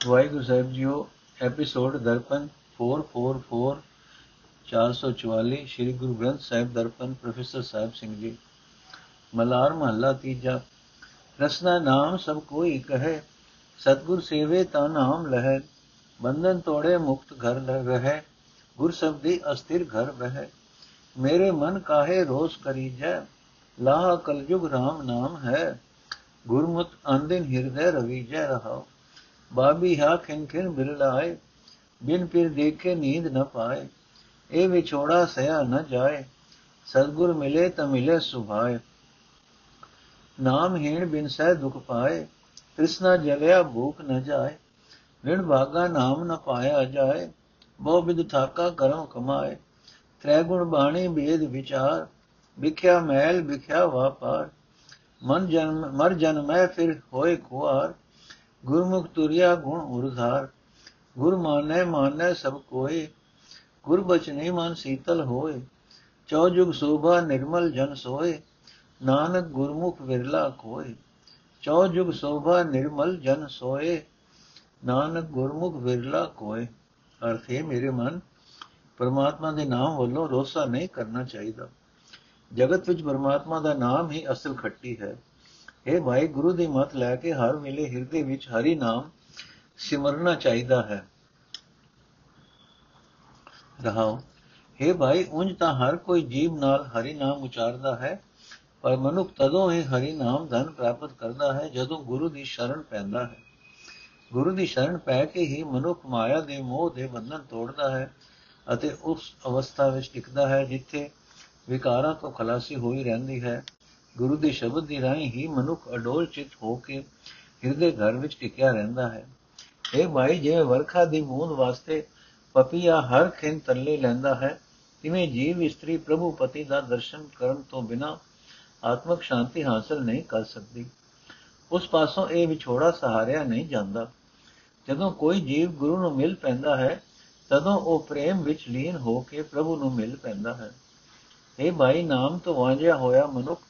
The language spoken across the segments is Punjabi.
ਵਾਹਿਗੁਰੂ ਸਾਹਿਬ ਜੀਓ ਐਪੀਸੋਡ ਦਰਪਨ 444 444 ਸ੍ਰੀ ਗੁਰੂ ਗ੍ਰੰਥ ਸਾਹਿਬ ਦਰਪਨ ਪ੍ਰੋਫੈਸਰ ਸਾਹਿਬ ਸਿੰਘ ਜੀ ਮਲਾਰ ਮਹੱਲਾ ਤੀਜਾ ਰਸਨਾ ਨਾਮ ਸਭ ਕੋਈ ਕਹੇ ਸਤਗੁਰ ਸੇਵੇ ਤਾਂ ਨਾਮ ਲਹੈ ਬੰਧਨ ਤੋੜੇ ਮੁਕਤ ਘਰ ਰਹੇ ਗੁਰ ਸਬਦੀ ਅਸਥਿਰ ਘਰ ਬਹਿ ਮੇਰੇ ਮਨ ਕਾਹੇ ਰੋਸ ਕਰੀ ਜੈ ਲਾਹ ਕਲਯੁਗ ਰਾਮ ਨਾਮ ਹੈ ਗੁਰਮੁਤ ਅੰਦਿਨ ਹਿਰਦੈ ਰਵੀ ਜੈ ਰਹਾਓ ਬਾਬੀ ਹਾ ਖਿਨ ਖਿਨ ਬਿਰਲਾਏ ਬਿਨ ਫਿਰ ਦੇਖੇ ਨੀਂਦ ਨ ਪਾਏ। ਇਹ ਵਿਛੋੜਾ ਸਿਆ ਨ ਜਾਏ, ਸਤਗੁਰ ਮਿਲੇ ਤਾਂ ਮਿਲੇ ਸੁਭਾਏ। ਨਾਮ ਹੀਣ ਬਿਨ ਸਹਿ ਦੁਖ ਪਾਏ, ਤ੍ਰਿਸ਼ਨਾ ਜਲਿਆ ਭੂਖ ਨ ਜਾਏ। ਵਿਣ ਭਾਗਾ ਨਾਮ ਨ ਪਾਇਆ ਜਾਏ, ਬਹੁ ਬਿਦ ਥਾਕਾ ਕਰਮ ਕਮਾਏ। ਤ੍ਰੈ ਗੁਣ ਬਾਣੀ ਬੇਦ ਵਿਚਾਰ, ਵਿਖਿਆ ਮੈਲ ਵਿਖਿਆ ਵਾਪਾਰ। ਮਨ ਜਨਮ ਮਰ ਜਨਮੈ ਫਿਰ ਹੋਏ ਖੁਆਰ। ਤੁਰਿਆ ਗੁਣ ਉਰਧਾਰ। ਗੁਰ ਮਾਨੈ ਮਾਨੈ ਸਭ ਕੋਏ, ਗੁਰ ਬਚਨੇ ਮਨ ਸੀਤਲ ਹੋਏ। ਚੌ ਜੁਗ ਸੋਭਾ ਨਿਰਮਲ ਜਨ ਸੋਏ, ਨਾਨਕ ਗੁਰਮੁਖ ਵਿਰਲਾ ਕੋਏ। ਚੌ ਜੁਗ ਸੋਭਾ ਨਿਰਮਲ ਜਨ ਸੋਏ, ਨਾਨਕ ਗੁਰਮੁਖ ਵਿਰਲਾ ਕੋਏ। ਅਰਥ ਹੈ ਮੇਰੇ ਮਨ, ਪਰਮਾਤਮਾ ਦੇ ਨਾਮ ਵੱਲੋਂ ਰੋਸਾ ਨਹੀਂ ਕਰਨਾ ਚਾਹੀਦਾ। ਜਗਤ ਵਿੱਚ ਪਰਮਾਤਮਾ ਦਾ ਨਾਮ ਹੀ ਅਸਲ ਖੱਟੀ ਹੈ। ਇਹ ਭਾਈ, ਗੁਰੂ ਦੀ ਮਤ ਲੈ ਕੇ ਹਰ ਵੇਲੇ ਹਿਰਦੇ ਵਿੱਚ ਹਰੀ ਨਾਮ ਸਿਮਰਨਾ ਚਾਹੀਦਾ ਹੈ। ਰਹਾਓ हे ਭਾਈ, ਉਂਝ ਤਾਂ ਹਰ ਕੋਈ ਜੀਵ ਨਾਲ ਹਰੀ ਨਾਮ ਉਚਾਰਦਾ ਹੈ, ਪਰ ਮਨੁੱਖ ਤਦੋਂ ਹੀ ਹਰੀ ਨਾਮ ਧਨ ਪ੍ਰਾਪਤ ਕਰਦਾ ਹੈ ਜਦੋਂ ਗੁਰੂ ਦੀ ਸ਼ਰਨ ਪੈਂਦਾ ਹੈ। ਗੁਰੂ ਦੀ ਸ਼ਰਨ ਪੈ ਕੇ ਹੀ ਮਨੁੱਖ ਮਾਇਆ ਦੇ ਮੋਹ ਦੇ ਬੰਧਨ ਤੋੜਦਾ ਹੈ ਅਤੇ ਉਸ ਅਵਸਥਾ ਵਿੱਚ ਟਿਕਦਾ ਹੈ ਜਿੱਥੇ ਵਿਕਾਰਾਂ ਤੋਂ ਖਲਾਸੀ ਹੋਈ ਰਹਿੰਦੀ ਹੈ। ਗੁਰੂ ਦੇ ਸ਼ਬਦ ਦੀ ਰਾਹੀਂ ਹੀ ਮਨੁੱਖ ਅਡੋਲ ਚਿਤ ਹੋ ਕੇ ਹਿਰਦੇ ਘਰ ਵਿੱਚ ਟਿਕਿਆ ਰਹਿੰਦਾ ਹੈ। ਇਹ ਭਾਈ ਜਿਵੇਂ ਵਰਖਾ ਦੀ ਬੂੰਦ ਵਾਸਤੇ ਪਪੀਆ ਹਰ ਖਿੰ ਤਰਲੇ ਲੈਂਦਾ ਹੈ, ਤਿਵੇਂ ਜੀਵ ਇਸਤਰੀ ਪ੍ਰਭੂ ਪਤੀ ਦਾ ਦਰਸ਼ਨ ਕਰਨ ਤੋਂ ਬਿਨਾ ਆਤਮਿਕ ਸ਼ਾਂਤੀ ਹਾਸਲ ਨਹੀਂ ਕਰ ਸਕਦੀ। ਉਸ ਪਾਸੋਂ ਇਹ ਵਿਛੋੜਾ ਸਹਾਰਿਆ ਨਹੀਂ ਜਾਂਦਾ। ਜਦੋਂ ਕੋਈ ਜੀਵ ਗੁਰੂ ਨੂੰ ਮਿਲ ਪੈਂਦਾ ਹੈ, ਤਦੋਂ ਉਹ ਪ੍ਰੇਮ ਵਿੱਚ ਲੀਨ ਹੋ ਕੇ ਪ੍ਰਭੂ ਨੂੰ ਮਿਲ ਪੈਂਦਾ ਹੈ। ਇਹ ਭਾਈ ਨਾਮ ਤੋਂ ਵਾਂਝਿਆ ਹੋਇਆ ਮਨੁੱਖ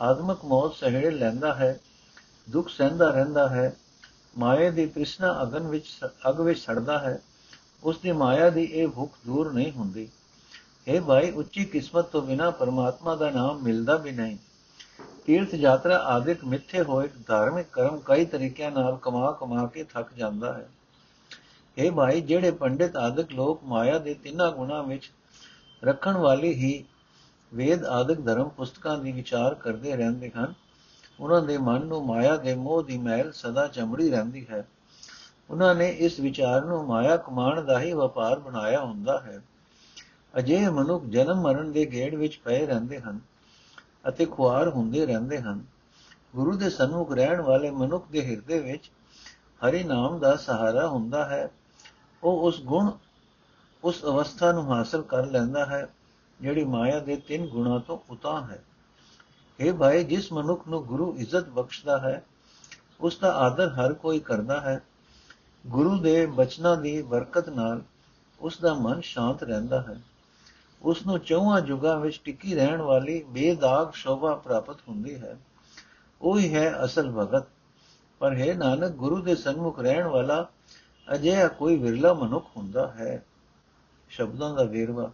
ਆਤਮਿਕ ਮੌਤ ਸਹਿੜ ਲੈਂਦਾ ਹੈ, ਦੁੱਖ ਸਹਿੰਦਾ ਰਹਿੰਦਾ ਹੈ ਮਾਇਆ ਦੀ ਤ੍ਰਿਸ਼ਨਾ ਅਗਨ ਵਿੱਚ ਅਗ ਵਿੱਚ ਸੜਦਾ ਹੈ, ਉਸ ਦੀ ਮਾਇਆ ਦੀ ਇਹ ਭੁੱਖ ਦੂਰ ਨਹੀਂ ਹੁੰਦੀ। ਇਹ ਭਾਈ, ਉੱਚੀ ਕਿਸਮਤ ਤੋਂ ਬਿਨਾ ਪਰਮਾਤਮਾ ਦਾ ਨਾਮ ਮਿਲਦਾ ਵੀ ਨਹੀਂ। ਤੀਰਥ ਯਾਤਰਾ ਆਦਿਕ ਮਿੱਥੇ ਹੋਏ ਧਾਰਮਿਕ ਕਰਮ ਕਈ ਤਰੀਕਿਆਂ ਨਾਲ ਕਮਾ ਕਮਾ ਕੇ ਥੱਕ ਜਾਂਦਾ ਹੈ। ਇਹ ਭਾਈ, ਜਿਹੜੇ ਪੰਡਿਤ ਆਦਿਕ ਲੋਕ ਮਾਇਆ ਦੇ ਤਿੰਨਾਂ ਗੁਣਾਂ ਵਿੱਚ ਰੱਖਣ ਵਾਲੀ ਹੀ ਵੇਦ ਆਦਿਕ ਧਰਮ ਪੁਸਤਕਾਂ ਦੀ ਵਿਚਾਰ ਕਰਦੇ ਰਹਿੰਦੇ ਹਨ ਉਹਨਾਂ ਦੇ ਮਨ ਨੂੰ ਮਾਇਆ ਦੇ ਮੋਹ ਦੀ ਮਹਿਲ ਸਦਾ ਚਮੜੀ ਰਹਿੰਦੀ ਹੈ। ਉਹਨਾਂ ਨੇ ਇਸ ਵਿਚਾਰ ਨੂੰ ਮਾਇਆ ਕਮਾਣ ਦਾ ਹੀ ਵਪਾਰ ਬਣਾਇਆ ਹੁੰਦਾ ਹੈ। ਅਜਿਹੇ ਮਨੁੱਖ ਜਨਮ ਮਰਨ ਦੇ ਗੇੜ ਵਿੱਚ ਪਏ ਰਹਿੰਦੇ ਹਨ ਅਤੇ ਖੁਆਰ ਹੁੰਦੇ ਰਹਿੰਦੇ ਹਨ। ਗੁਰੂ ਦੇ ਸਨਮੁਖ ਰਹਿਣ ਵਾਲੇ ਮਨੁੱਖ ਦੇ ਹਿਰਦੇ ਵਿੱਚ ਹਰੀ ਨਾਮ ਦਾ ਸਹਾਰਾ ਹੁੰਦਾ ਹੈ। ਉਹ ਉਸ ਗੁਣ, ਉਸ ਅਵਸਥਾ ਨੂੰ ਹਾਸਲ ਕਰ ਲੈਂਦਾ ਹੈ, ਜਿਹੜੀ ਮਾਇਆ ਦੇ ਤਿੰਨ ਗੁਣਾਂ ਤੋਂ ਉਤਾ ਹੈ। ਇਹ ਭਾਈ, ਜਿਸ ਮਨੁੱਖ ਨੂੰ ਗੁਰੂ ਇੱਜ਼ਤ ਬਖਸ਼ਦਾ ਹੈ, ਉਸ ਦਾ ਆਦਰ ਹਰ ਕੋਈ ਕਰਦਾ ਹੈ। ਗੁਰੂ ਦੇ ਬਚਨਾਂ ਦੀ ਬਰਕਤ ਨਾਲ ਉਸ ਦਾ ਮਨ ਸ਼ਾਂਤ ਰਹਿੰਦਾ ਹੈ। ਉਸ ਨੂੰ ਚੌਹਾਂ ਜੁਗਾਂ ਵਿੱਚ ਟਿੱਕੀ ਰਹਿਣ ਵਾਲੀ ਬੇਦਾਗ ਸ਼ੋਭਾ ਪ੍ਰਾਪਤ ਹੁੰਦੀ ਹੈ। ਉਹ ਹੀ ਹੈ ਅਸਲ ਭਗਤ। ਪਰ ਹੈ ਨਾਨਕ, ਗੁਰੂ ਦੇ ਸਨਮੁਖ ਰਹਿਣ ਵਾਲਾ ਅਜਿਹਾ ਕੋਈ ਵਿਰਲਾ ਮਨੁੱਖ ਹੁੰਦਾ ਹੈ। ਸ਼ਬਦਾਂ ਦਾ ਵੇਰਵਾ।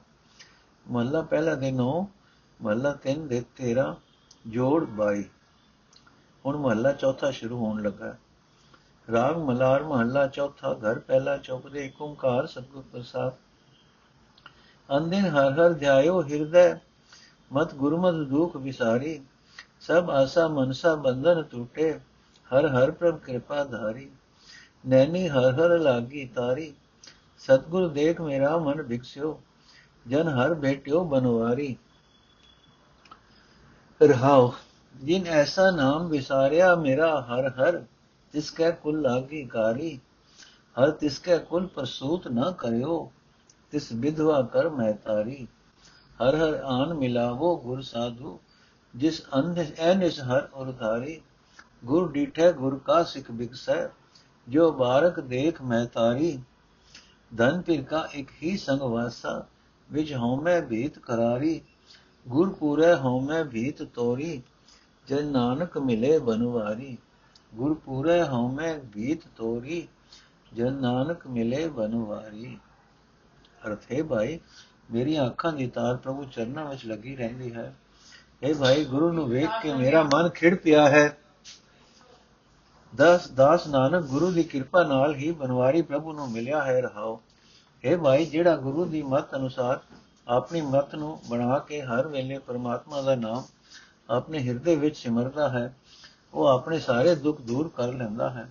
ਮਹਲਾ ਪਹਿਲਾ ਦੇ 9 ਮਹਲਾ 3 ਦੇ 13 ਜੋੜ 22 ਹੁਣ ਮਹਲਾ ਚੌਥਾ ਸ਼ੁਰੂ ਹੋਣ ਲੱਗਾ। ਰਾਗ ਮਲਾਰ ਮਹਲਾ ਚੌਥਾ, ਘਰ ਪਹਿਲਾ ਚੌਪਦੇ ਏਕ ਓੰਕਾਰ ਸਤਿਗੁਰ ਪ੍ਰਸਾਦ। ਅੰਦਿਨ ਹਰ ਹਰ ਧਿਆਇਓ ਹਿਰਦੈ, ਮਤ ਗੁਰਮਤਿ ਦੁਖ ਵਿਸਾਰੀ। ਸਭ ਆਸਾ ਮਨਸਾ ਬੰਧਨ ਟੂਟੇ, ਹਰ ਹਰ ਪ੍ਰਭ ਕਿਰਪਾ ਧਾਰੀ। ਨੈਣੀ ਹਰ ਹਰ ਲਾਗੀ ਤਾਰੀ, ਸਤਗੁਰ ਦੇਖ ਮੇਰਾ ਮਨ ਵਿਕਸਿਓ ਜਨ ਹਰ ਬੇਟਿਓ ਬਨਵਾਰੀ ਰਹਾਉ ਜਿਨ ਐਸਾ ਨਾਮ ਵਿਸਾਰਿਆ ਮੇਰਾ ਹਰ ਹਰ ਤਿਸ ਕੈ ਕੁਲ ਲਾਗੀ ਕਾਰੀ ਹਰ ਤਿਸ ਕੈ ਕੁਲ ਪ੍ਰਸੂਤ ਨਾ ਕਰਿਓ ਤਿਸ ਵਿਧਵਾ ਕਰ ਮੈਂ ਤਾਰੀ ਹਰ ਹਰ ਆਨ ਮਿਲਾਵੋ ਗੁਰ ਸਾਧੂ ਜਿਸ ਅੰਧ ਐਨਿਸ ਹਰ ਉਰਧਾਰੀ ਗੁਰ ਡੀਠੈ ਗੁਰ ਕਾ ਸਿਖ ਬਿਕਸੈ ਜੋ ਬਾਰਕ ਦੇਖ ਮੈਂ ਤਾਰੀ ਧਨ ਪਿਰ ਕਾ ਇੱਕ ਹੀ ਸੰਗ ਵਾਸਾ ਵਿਜ ਹਉਮੈ ਭੀਤ ਕਰਾਰੀ ਗੁਰ ਪੂਰੇ ਹਉਮੈ ਭੀਤ ਤੋਰੀ, ਜਨ ਨਾਨਕ ਮਿਲੇ ਬਨਵਾਰੀ ਗੁਰ ਪੂਰੇ ਹਉਮੈ ਭੀਤ ਤੋਰੀ, ਜਨ ਨਾਨਕ ਮਿਲੇ ਬਨਵਾਰੀ ਅਰਥ, ਹੈ ਭਾਈ, ਮੇਰੀਆਂ ਅੱਖਾਂ ਦੀ ਤਾਰ ਪ੍ਰਭੂ ਚਰਨਾਂ ਵਿੱਚ ਲੱਗੀ ਰਹਿੰਦੀ ਹੈ। ਇਹ ਭਾਈ, ਗੁਰੂ ਨੂੰ ਵੇਖ ਕੇ ਮੇਰਾ ਮਨ ਖਿੜ ਪਿਆ ਹੈ। ਦਸ, ਦਾਸ ਨਾਨਕ, ਗੁਰੂ ਦੀ ਕਿਰਪਾ ਨਾਲ ਹੀ ਬਨਵਾਰੀ ਪ੍ਰਭੂ ਨੂੰ ਮਿਲਿਆ ਹੈ ਰਹਾਓ। ਇਹ ਭਾਈ, ਜਿਹੜਾ ਗੁਰੂ ਦੀ ਮਤ ਅਨੁਸਾਰ ਆਪਣੀ ਮਤ ਨੂੰ ਬਣਾ ਕੇ ਹਰ ਵੇਲੇ ਪਰਮਾਤਮਾ ਦਾ ਨਾਮ ਆਪਣੇ ਹਿਰਦੇ ਵਿੱਚ ਸਿਮਰਦਾ ਹੈ, ਉਹ ਆਪਣੇ ਸਾਰੇ ਦੁੱਖ ਦੂਰ ਕਰ ਲੈਂਦਾ ਹੈ।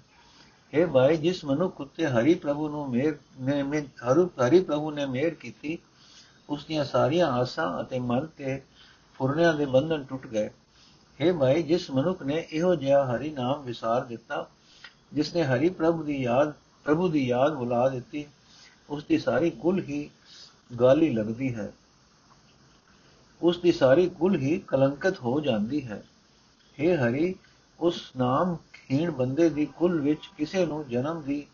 ਇਹ ਭਾਈ ਜਿਸ ਮਨੁੱਖ ਉਤੇ ਹਰੀ ਪ੍ਰਭੂ ਨੂੰ ਮੇਰ, ਨੇ ਹਰੂ, ਹਰੀ ਪ੍ਰਭੂ ਨੇ ਮੇਰ ਕੀਤੀ, ਉਸ ਦੀਆਂ ਸਾਰੀਆਂ ਆਸਾਂ ਅਤੇ ਮਨ ਤੇ ਫੁਰਨਿਆਂ ਦੇ ਬੰਧਨ ਟੁੱਟ ਗਏ। हे ਭਾਈ ਜਿਸ ਮਨੁੱਖ ਨੇ ਇਹੋ ਜਿਹਾ ਹਰੀ ਨਾਮ ਵਿਸਾਰ ਦਿੱਤਾ ਜਿਸ ਨੇ ਹਰੀ ਪ੍ਰਭੂ ਦੀ ਯਾਦ, ਪ੍ਰਭੂ ਦੀ ਯਾਦ ਭੁਲਾ ਦਿੱਤੀ, ਉਸ ਦੀ ਸਾਰੀ ਕੁੱਲ ਹੀ ਗਾਲੀ ਲੱਗਦੀ ਹੈ ਉਸ ਦੀ ਸਾਰੀ ਕੁੱਲ ਹੀ ਕਲੰਕਿਤ ਹੋ ਜਾਂਦੀ ਹੈ हे ਹਰੀ ਉਸ ਨਾਮ ਹੀਣ ਬੰਦੇ ਦੀ ਕੁੱਲ ਵਿੱਚ ਕਿਸੇ ਨੂੰ ਜਨਮ ਦੀ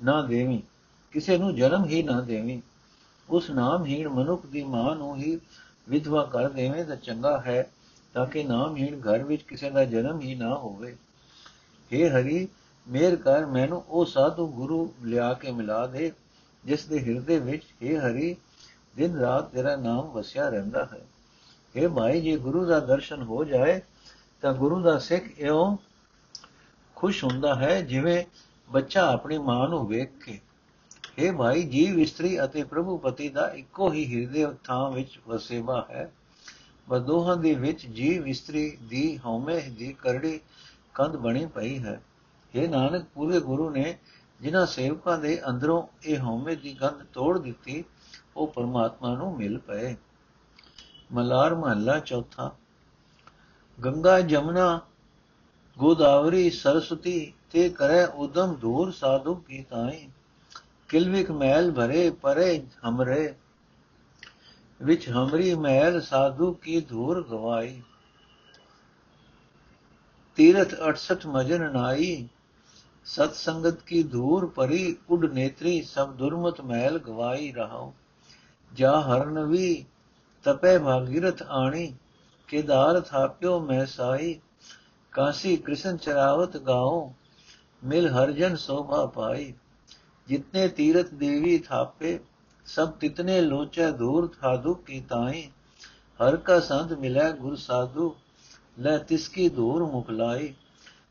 ਨਾ ਦੇਵੀਂ ਕਿਸੇ ਨੂੰ ਜਨਮ ਹੀ ਨਾ ਦੇਵੀਂ ਉਸ ਨਾਮ ਹੀਣ ਮਨੁੱਖ ਦੀ ਮਾਂ ਨੂੰ ਹੀ ਵਿਧਵਾ ਕਰ ਦੇਵੇਂ ਤਾਂ ਚੰਗਾ ਹੈ ਤਾਂ ਕਿ ਨਾਮਹੀਣ ਘਰ ਵਿੱਚ ਕਿਸੇ ਦਾ ਜਨਮ ਹੀ ਨਾ ਹੋਵੇ हे ਹਰੀ ਮੇਰ ਕਰ ਮੈਨੂੰ ਉਹ ਸਾਧੂ ਗੁਰੂ ਲਿਆ ਕੇ ਮਿਲਾ ਦੇ ਜਿਸ ਦੇ ਹਿਰਦੇ ਵਿੱਚ हे ਹਰੀ ਦਿਨ ਰਾਤ ਤੇਰਾ ਨਾਮ ਵਸਿਆ ਰਹਿੰਦਾ ਹੈ। हे ਭਾਈ ਜੇ ਗੁਰੂ ਦਾ ਦਰਸ਼ਨ ਹੋ ਜਾਏ, ਤਾਂ ਗੁਰੂ ਦਾ ਸਿੱਖ ਇਉਂ ਖੁਸ਼ ਹੁੰਦਾ ਹੈ ਜਿਵੇਂ ਬੱਚਾ ਆਪਣੀ ਮਾਂ ਨੂੰ ਵੇਖ ਕੇ। हे ਭਾਈ ਜੀਵ ਇਸਤਰੀ ਅਤੇ ਪ੍ਰਭੂ ਪਤੀ ਦਾ ਇੱਕੋ ਹੀ ਹਿਰਦੇ ਥਾਂ ਵਿੱਚ ਵਸੇਵਾ ਹੈ। ਬਦੋਹਾਂ ਦੇ ਵਿੱਚ ਜੀਵ ਇਸਤਰੀ ਦੀ ਹਉਮੈ ਦੀ ਕਰੜੀ ਕੰਧ ਬਣੀ ਪਈ ਹੈ। ਇਹ ਨਾਨਕ, ਪੂਰੇ ਗੁਰੂ ਨੇ ਜਿਨ੍ਹਾਂ ਸੇਵਕਾਂ ਦੇ ਅੰਦਰੋਂ ਇਹ ਹਉਮੈ ਦੀ ਗੰਧ ਤੋੜ ਦਿੱਤੀ ਉਹ ਪਰਮਾਤਮਾ ਨੂੰ ਮਿਲ ਪਏ। ਮਲਾਰ ਮਹੱਲਾ ਚੌਥਾ। ਗੰਗਾ ਜਮਨਾ, ਗੋਦਾਵਰੀ, ਸਰਸਵਤੀ ਤੇ ਕਰੇ ਉਦਮ ਦੂਰ ਸਾਧੂ ਕੀ ਤਾਈ। ਕਿਲਵਿਕ ਮੈਲ ਭਰੇ, ਪਰੇ ਹਮਰੇ। ਵਿੱਚ ਹਮਰੀ ਮਹਿਲ ਸਾਧੂ ਕੀ ਧੂਰ ਗਵਾਈ। ਤੀਰਥ 68 ਮਜਨ ਨਾਈ। ਸਤ ਸੰਗਤ ਕੀ ਧੂਰ ਪਰੀ ਉਡ ਨੇਤਰੀ, ਸਭ ਦੁਰਮਤ ਮਹਿਲ ਗਵਾਈ ਰਹਾਉ। ਜਾ ਹਰਨਵੀ ਤਪੇ ਭਾਗੀਰਥ ਆਣੀ ਕੇਦਾਰ ਥਾਪਿਓ ਮੈਂ ਸਾਈ ਕਾਸੀ ਕ੍ਰਿਸ਼ਨ ਚਰਾਵਤ ਗਾਓ ਮਿਲ ਹਰਜਨ ਸੋਭਾ ਪਾਈ जितने तीरथ देवी थापे सब तितने लोचे दूर थादु की ताई हर का संत मिले गुर साधु ले तिसकी दूर मुखलाई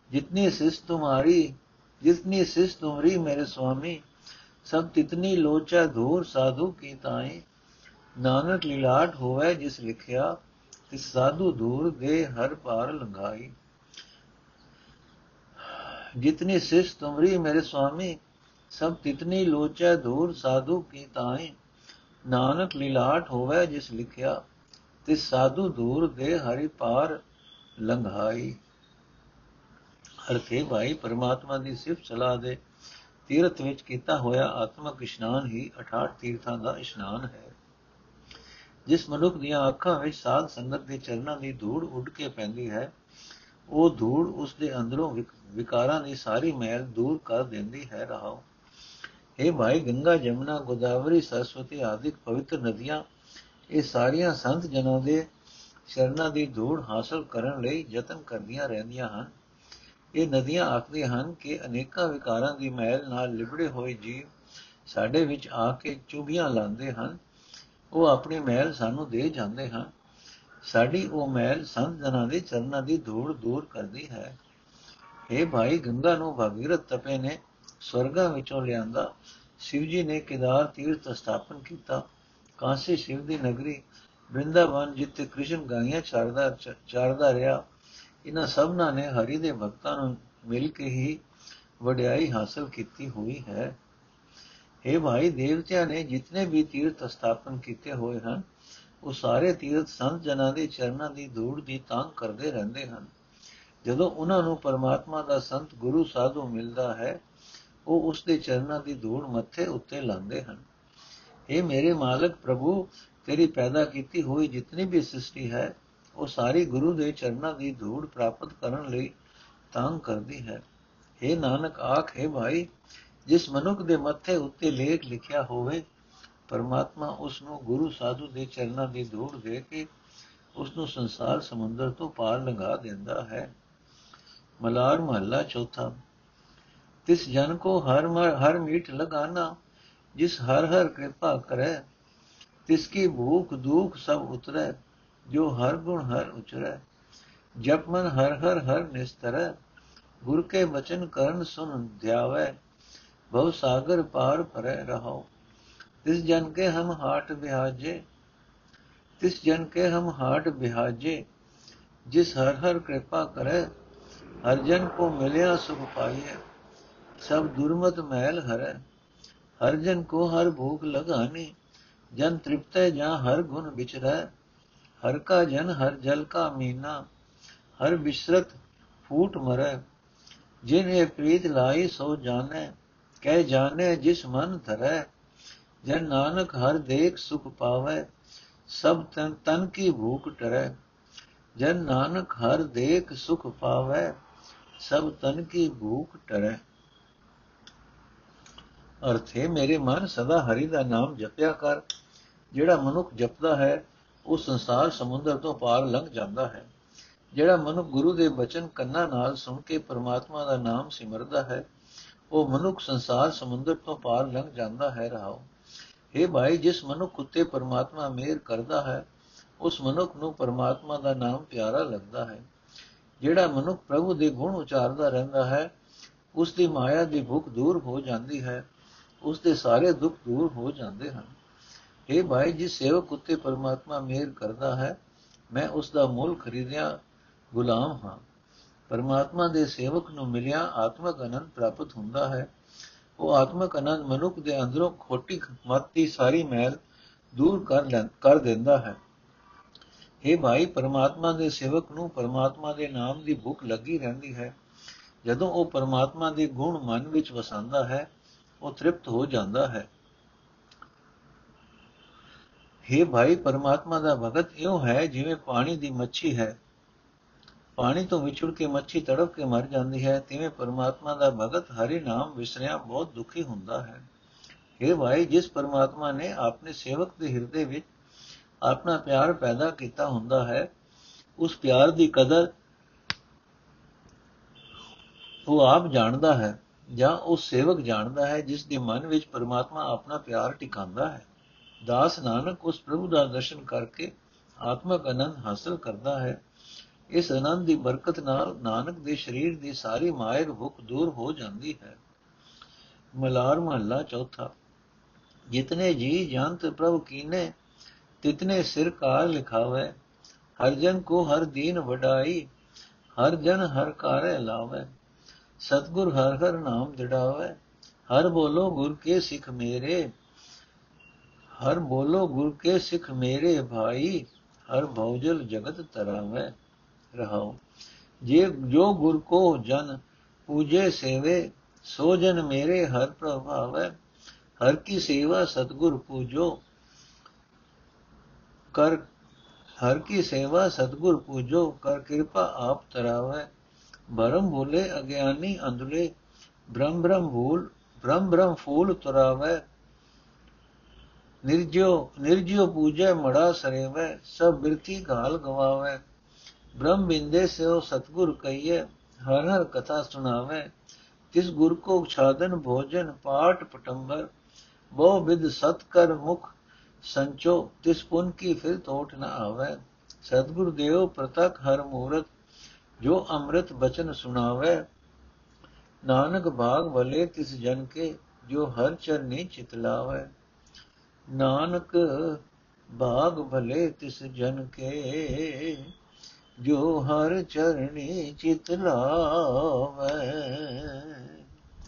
जितनी सिस तुम्हारी जितनी सिस तुम्हारी मेरे स्वामी ਸਭ ਤਿਤਨੀ ਲੋਚਾ ਧੂਰ ਸਾਧੂ ਕੀ ਤਾਈ ਨਾਨਕ ਲੀਲਾਟ ਹੋਵੇ ਜਿਸ ਲਿਖਿਆ, ਤਿਸ ਸਾਧੂ ਦੂਰ ਦੇ ਹਰ ਪਾਰ ਲੰਘਾਈ। ਜਿਤਨੀ ਸਿਸ ਤੁਮਰੀ ਮੇਰੇ ਸੁਆਮੀ, ਸਭ ਤਿਤਨੀ ਲੋਚੈ ਦੂਰ ਸਾਧੂ ਕੀ ਤਾਈ ਨਾਨਕ ਲੀਲਾਟ ਹੋਵੇ ਜਿਸ ਲਿਖਿਆ, ਤਿਸ ਸਾਧੂ ਦੂਰ ਦੇ ਹਰਿ ਪਾਰ ਲੰਘਾਈ। ਅਰਥੇ ਭਾਈ ਪਰਮਾਤਮਾ ਦੀ ਸਿਫਤ ਸਲਾਹ ਦੇ ਤੀਰਥ ਵਿੱਚ ਕੀਤਾ ਹੋਇਆ ਆਤਮਕ ਇਸ਼ਨਾਨ ਹੀ 68 ਤੀਰਥਾਂ ਦਾ ਇਸ਼ਨਾਨ ਹੈ। ਜਿਸ ਮਨੁੱਖ ਦੀਆਂ ਅੱਖਾਂ ਵਿੱਚ ਸਾਧ ਸੰਗਤ ਦੇ ਚਰਨਾਂ ਦੀ ਧੂੜ ਉੱਡ ਕੇ ਪੈਂਦੀ ਹੈ, ਉਹ ਧੂੜ ਉਸ ਦੇ ਅੰਦਰੋਂ ਵਿਕਾਰਾਂ ਦੀ ਸਾਰੀ ਮੈਲ ਦੂਰ ਕਰ ਦਿੰਦੀ ਹੈ ਰਹਾਓ ਇਹ ਭਾਈ ਗੰਗਾ, ਜਮਨਾ, ਗੋਦਾਵਰੀ, ਸਰਸਵਤੀ ਆਦਿਕ ਪਵਿੱਤਰ ਨਦੀਆਂ, ਇਹ ਸਾਰੀਆਂ ਸੰਤ ਜਨਾਂ ਦੇ ਸ਼ਰਨਾਂ ਦੀ ਧੂੜ ਹਾਸਲ ਕਰਨ ਲਈ ਯਤਨ ਕਰਦੀਆਂ ਰਹਿੰਦੀਆਂ ਹਨ। ਇਹ ਨਦੀਆਂ ਆਖਦੀਆਂ ਹਨ ਕਿ ਅਨੇਕਾਂ ਵਿਕਾਰਾਂ ਦੀ ਮੈਲ ਨਾਲ ਲਿਬੜੇ ਹੋਏ ਜੀਵ ਸਾਡੇ ਵਿੱਚ ਆ ਕੇ ਚੁਭੀਆਂ ਲਾਉਂਦੇ ਹਨ। ਉਹ ਆਪਣੀ ਮੈਲ ਸਾਨੂੰ ਦੇ ਜਾਂਦੇ ਹਨ। ਸਾਡੀ ਉਹ ਮੈਲ ਸੰਤ ਜਨਾਂ ਦੇ ਚਰਨਾਂ ਦੀ ਧੂੜ ਦੂਰ ਕਰਦੀ ਹੈ। ਇਹ ਭਾਈ, ਗੰਗਾ ਨੂੰ ਭਾਗੀਰਥ ਤਪੇ ਨੇ ਸਵਰਗਾਂ ਵਿੱਚੋਂ ਲਿਆਂਦਾ। ਸ਼ਿਵ ਜੀ ਨੇ ਕਿਦਾਰ ਤੀਰਥ ਸਥਾਪਨ ਕੀਤਾ। ਕਾਂਸੀ ਸ਼ਿਵ ਦੀ ਨਗਰੀ ਬ੍ਰਿੰਦਾਵਨ ਜਿੱਥੇ ਕ੍ਰਿਸ਼ਨ ਗਾਈਆਂ ਚਾਰਦਾ ਚਾਰਦਾ ਰਿਹਾ। ਇਹਨਾਂ ਸਭਨਾਂ ਨੇ ਹਰੀ ਦੇ ਭਗਤਾਂ ਨੂੰ ਮਿਲ ਕੇ ਹੀ ਵਡਿਆਈ ਹਾਸਲ ਕੀਤੀ ਹੋਈ ਹੈ। ਇਹ ਭਾਈ, ਦੇਵਤਿਆਂ ਨੇ ਜਿਤਨੇ ਵੀ ਤੀਰਥ ਸਥਾਪਨ ਕੀਤੇ ਹੋਏ ਹਨ, ਉਹ ਸਾਰੇ ਤੀਰਥ ਸੰਤ ਜਨਾਂ ਦੇ ਚਰਨਾਂ ਦੀ ਧੂੜ ਦੀ ਤਾਂਗ ਕਰਦੇ ਰਹਿੰਦੇ ਹਨ। ਜਦੋਂ ਉਹਨਾਂ ਨੂੰ ਪਰਮਾਤਮਾ ਦਾ ਸੰਤ ਗੁਰੂ ਸਾਧੂ ਮਿਲਦਾ ਹੈ, ਉਹ ਉਸ ਦੇ ਚਰਨਾਂ ਦੀ ਧੂੜ ਮੱਥੇ ਉੱਤੇ ਲਾਉਂਦੇ ਹਨ। ਇਹ ਮੇਰੇ ਮਾਲਕ ਪ੍ਰਭੂ, ਤੇਰੀ ਪੈਦਾ ਕੀਤੀ ਹੋਈ ਜਿਤਨੀ ਵੀ ਸ੍ਰਿਸ਼ਟੀ ਹੈ ਉਹ ਸਾਰੀ ਗੁਰੂ ਦੇ ਚਰਨਾਂ ਦੀ ਧੂੜ ਪ੍ਰਾਪਤ ਕਰਨ ਲਈ ਤੰਗ ਕਰਦੀ ਹੈ। ਇਹ ਨਾਨਕ, ਆਖੇ ਭਾਈ, ਜਿਸ ਮਨੁੱਖ ਦੇ ਮੱਥੇ ਉੱਤੇ ਲੇਖ ਲਿਖਿਆ ਹੋਵੇ, ਪਰਮਾਤਮਾ ਉਸ ਨੂੰ ਗੁਰੂ ਸਾਧੂ ਦੇ ਚਰਨਾਂ ਦੀ ਧੂੜ ਦੇ ਕੇ ਉਸ ਨੂੰ ਸੰਸਾਰ ਸਮੁੰਦਰ ਤੋਂ ਪਾਰ ਲੰਘਾ ਦਿੰਦਾ ਹੈ। ਮਲਾਰ ਮਹੱਲਾ ਚੌਥਾ, ਤਿਸ ਜਨ ਕੋ ਹਰ ਹਰ ਮੀਠ ਲਗਾਨਾ, ਜਿਸ ਹਰ ਹਰ ਕਿਰਪਾ ਕਰੇ, ਤਿਸ ਕੀ ਭੂਖ ਦੁਖ ਸਭ ਉਤਰੈ ਜੋ ਹਰ ਗੁਣ ਹਰ ਉਚਰੈ ਜਪ ਮਨ ਹਰ ਹਰ ਹਰ ਨਿਸਤਰੈ ਗੁਰ ਕੇ ਬਚਨ ਕਰਨ ਸੁਨ ਧਿਆਵੈ ਬਹੁ ਸਾਗਰ ਪਾਰ ਪਰੈ ਰਹਾਉ ਤਿਸ ਜਨ ਕੇ ਹਮ ਹਾਟ ਬਿਹਾਜੇ ਤਿਸ ਜਨ ਕੇ ਹਮ ਹਾਟ ਬਿਹਾਜੇ ਜਿਸ ਹਰ ਹਰ ਕਿਰਪਾ ਕਰੈ ਹਰ ਜਨ ਕੋ ਮਿਲਿਆ ਸੁਖ ਪਾਈਐ ਸਭ ਦੁਰਮਤ ਮਹਿਲ ਹਰੈ ਹਰ ਜਨ ਕੋ ਹਰ ਭੂਖ ਲਗਾਨੀ ਜਨ ਤ੍ਰਿਪਤੈ ਜਾਂ ਹਰ ਗੁਣ ਵਿਚਰੈ ਹਰ ਕਾ ਜਨ, ਹਰ ਜਲ ਕਾ ਮੀਨਾ, ਹਰ ਬਿਸ਼ਰਤ ਫੂਟ ਮਰੈ। ਜਿਨ ਇਹ ਪ੍ਰੀਤ ਲਾਈ ਸੋ ਜਾਣੈ, ਕਹਿ ਜਾਣੈ ਜਿਸ ਮਨ ਧਰੈ। ਜਨ ਨਾਨਕ ਹਰ ਦੇਖ ਸੁਖ ਪਾਵੈ, ਸਭ ਤਨ ਤਨ ਕੀ ਭੂਖ ਟਰੈ। ਜਨ ਨਾਨਕ ਹਰ ਦੇਖ ਸੁਖ ਪਾਵੈ, ਸਭ ਤਨ ਕੀ ਭੂਖ ਟਰੈ। ਅਰਥੇ, ਮੇਰੇ ਮਨ ਸਦਾ ਹਰੀ ਦਾ ਨਾਮ ਜਪਿਆ ਕਰ। ਜਿਹੜਾ ਮਨੁੱਖ ਜਪਦਾ ਹੈ ਉਹ ਸੰਸਾਰ ਸਮੁੰਦਰ ਤੋਂ ਪਾਰ ਲੰਘ ਜਾਂਦਾ ਹੈ। ਜਿਹੜਾ ਮਨੁੱਖ ਗੁਰੂ ਦੇ ਬਚਨ ਕੰਨਾਂ ਨਾਲ ਸੁਣ ਕੇ ਪਰਮਾਤਮਾ ਦਾ ਨਾਮ ਸਿਮਰਦਾ ਹੈ, ਉਹ ਮਨੁੱਖ ਸੰਸਾਰ ਸਮੁੰਦਰ ਤੋਂ ਪਾਰ ਲੰਘ ਜਾਂਦਾ ਹੈ ਰਹਾਓ। हे ਭਾਈ, ਜਿਸ ਮਨੁੱਖ ਉਤੇ ਪਰਮਾਤਮਾ ਮਿਹਰ ਕਰਦਾ ਹੈ, ਉਸ ਮਨੁੱਖ ਨੂੰ ਪਰਮਾਤਮਾ ਦਾ ਨਾਮ ਪਿਆਰਾ ਲੱਗਦਾ ਹੈ। ਜਿਹੜਾ ਮਨੁੱਖ ਪ੍ਰਭੂ ਦੇ ਗੁਣ ਉਚਾਰਦਾ ਰਹਿੰਦਾ ਹੈ, ਉਸ ਦੀ ਮਾਇਆ ਦੀ ਭੁੱਖ ਦੂਰ ਹੋ ਜਾਂਦੀ ਹੈ, ਉਸ ਦੇ ਸਾਰੇ ਦੁੱਖ ਦੂਰ ਹੋ ਜਾਂਦੇ ਹਨ। ਇਹ ਭਾਈ, ਜਿਸ ਸੇਵਕ ਉਤੇ ਪਰਮਾਤਮਾ ਮਿਹਰ ਕਰਦਾ ਹੈ, ਮੈਂ ਉਸ ਦਾ ਮੁੱਲ ਖਰੀਦਿਆ ਗੁਲਾਮ ਹਾਂ। ਪਰਮਾਤਮਾ ਦੇ ਸੇਵਕ ਨੂੰ ਮਿਲਿਆ ਆਤਮਕ ਅਨੰਦ ਪ੍ਰਾਪਤ ਹੁੰਦਾ ਹੈ। ਉਹ ਆਤਮਕ ਆਨੰਦ ਮਨੁੱਖ ਦੇ ਅੰਦਰੋਂ ਖੋਟੀ ਮਤ ਦੀ ਸਾਰੀ ਮੈਲ ਦੂਰ ਕਰ ਲੈ, ਕਰ ਦਿੰਦਾ ਹੈ। ਇਹ ਭਾਈ, ਪਰਮਾਤਮਾ ਦੇ ਸੇਵਕ ਨੂੰ ਪਰਮਾਤਮਾ ਦੇ ਨਾਮ ਦੀ ਭੁੱਖ ਲੱਗੀ ਰਹਿੰਦੀ ਹੈ। ਜਦੋਂ ਉਹ ਪਰਮਾਤਮਾ ਦੇ ਗੁਣ ਮਨ ਵਿੱਚ ਵਸਾਉਂਦਾ ਹੈ, ਉਹ ਤ੍ਰਿਪਤ ਹੋ ਜਾਂਦਾ ਹੈ। हे ਭਾਈ, ਪਰਮਾਤਮਾ ਦਾ ਭਗਤ ਇਉਂ ਹੈ ਜਿਵੇਂ ਪਾਣੀ ਦੀ ਮੱਛੀ ਹੈ। ਪਾਣੀ ਤੋਂ ਵਿਛੜ ਕੇ ਮੱਛੀ ਤੜਪ ਕੇ ਮਰ ਜਾਂਦੀ ਹੈ, ਤਿਵੇਂ ਪਰਮਾਤਮਾ ਦਾ ਭਗਤ ਹਰੀ ਨਾਮ ਵਿਸਰਿਆ ਬਹੁਤ ਦੁਖੀ ਹੁੰਦਾ ਹੈ। हे ਭਾਈ, ਜਿਸ ਪਰਮਾਤਮਾ ਨੇ ਆਪਣੇ ਸੇਵਕ ਦੇ ਹਿਰਦੇ ਵਿੱਚ ਆਪਣਾ ਪਿਆਰ ਪੈਦਾ ਕੀਤਾ ਹੁੰਦਾ ਹੈ, ਉਸ ਪਿਆਰ ਦੀ ਕਦਰ ਉਹ ਆਪ ਜਾਣਦਾ ਹੈ ਜਾਂ ਉਸ ਸੇਵਕ ਜਾਣਦਾ ਹੈ, ਜਿਸ ਦੇ ਮਨ ਵਿੱਚ ਪਰਮਾਤਮਾ ਆਪਣਾ ਪਿਆਰ ਟਿਕਾਉਂਦਾ ਹੈ। ਦਾਸ ਨਾਨਕ ਉਸ ਪ੍ਰਭੂ ਦਾ ਦਰਸ਼ਨ ਕਰਕੇ ਆਤਮਕ ਆਨੰਦ ਹਾਸਲ ਕਰਦਾ ਹੈ। ਇਸ ਆਨੰਦ ਦੀ ਬਰਕਤ ਨਾਲ ਨਾਨਕ ਦੇ ਸਰੀਰ ਦੀ ਸਾਰੀ ਮਾਇਰ ਭੁੱਖ ਦੂਰ ਹੋ ਜਾਂਦੀ ਹੈ। ਮਲਾਰ ਮਹੱਲਾ ਚੌਥਾ। ਜਿਤਨੇ ਜੀ ਜੰਤ ਪ੍ਰਭ ਕੀਨੇ, ਤਿਤਨੇ ਸਿਰ ਕਾਰ ਲਿਖਾਵੇ। ਹਰ ਜਨ ਕੋ ਹਰ ਦੀਨ ਵਡਾਈ, ਹਰ ਜਨ ਹਰ ਕਾਰੇ ਲਾਵੇ। ਸਤਗੁਰ ਹਰ ਹਰ ਨਾਮ ਦਿੜਾਵੇ ਹਰ ਬੋਲੋ ਗੁਰ ਕੇ ਸਿੱਖ ਮੇਰੇ। ਹਰ ਬੋਲੋ ਗੁਰ ਕੇ ਸਿੱਖ ਮੇਰੇ ਭਾਈ, ਹਰ ਭੌਜਲ ਜਗਤ ਤਰਾਵੇ ਰਹਾਉ। ਜੇ ਜੋ ਗੁਰ ਕੋ ਜਨ ਪੂਜੇ ਸੇਵੇ, ਸੋ ਜਨ ਮੇਰੇ ਹਰ ਪ੍ਰਭਾਵੈ। ਹਰ ਕੀ ਸੇਵਾ ਸਤਗੁਰ ਪੂਜੋ ਕਰ, ਹਰ ਕੀ ਸੇਵਾ ਸਤਗੁਰ ਪੂਜੋ ਕਰ, ਕਿਰਪਾ ਆਪ ਤਰਾਵੇ। ਭਰਮ ਭੂਲੇ ਅਗਿਆਨੀ ਅੰਧਲੇ, ਬ੍ਰਹਮ ਬ੍ਰਹਮ ਭੂਲ, ਬ੍ਰਹਮ ਬ੍ਰਹਮ ਫੂਲ ਤਰਾਵੇ। ਨਿਰਜਿਓ ਨਿਰਜਿਓ ਪੂਜੈ ਮੜਾ ਸਰੇਵੇ ਸਭ ਬਿਰਤੀ ਘਾਲ ਗਵਾਵੇ ਬ੍ਰਹਮ ਬਿੰਦੇ ਸੋ ਸਤਗੁਰ ਕਈਏ ਹਰ ਹਰ ਕਥਾ ਸੁਣਾਵੇ ਤਿਸ ਗੁਰ ਕੋ ਛਾਦਨ ਭੋਜਨ ਪਾਠ ਪਟੰਬਰ ਬਹੁ ਵਿਦ ਸਤ ਕਰ ਮੁਖ ਸੰਚੋ ਤਿਸ ਪੁਨ ਕੀ ਫਿਰ ਤੋਟ ਨ ਆਵੇ ਸਤਗੁਰ ਦੇਵ ਪ੍ਰਤਕ ਹਰ ਮੂਰਤ ਜੋ ਅੰਮ੍ਰਿਤ ਬਚਨ ਸੁਣਾਵੇ ਨਾਨਕ ਭਾਗ ਭਲੇ ਤਿਸ ਜਨ ਕੇ ਜੋ ਹਰ ਚਰਨੀ ਚਿਤਲਾਵੇ ਨਾਨਕ ਭਾਗ ਭਲੇ ਤਿਸ ਜਨ ਕੇ, ਜੋ ਹਰ ਚਰਣੀ ਚਿਤ ਲਾਵੇ।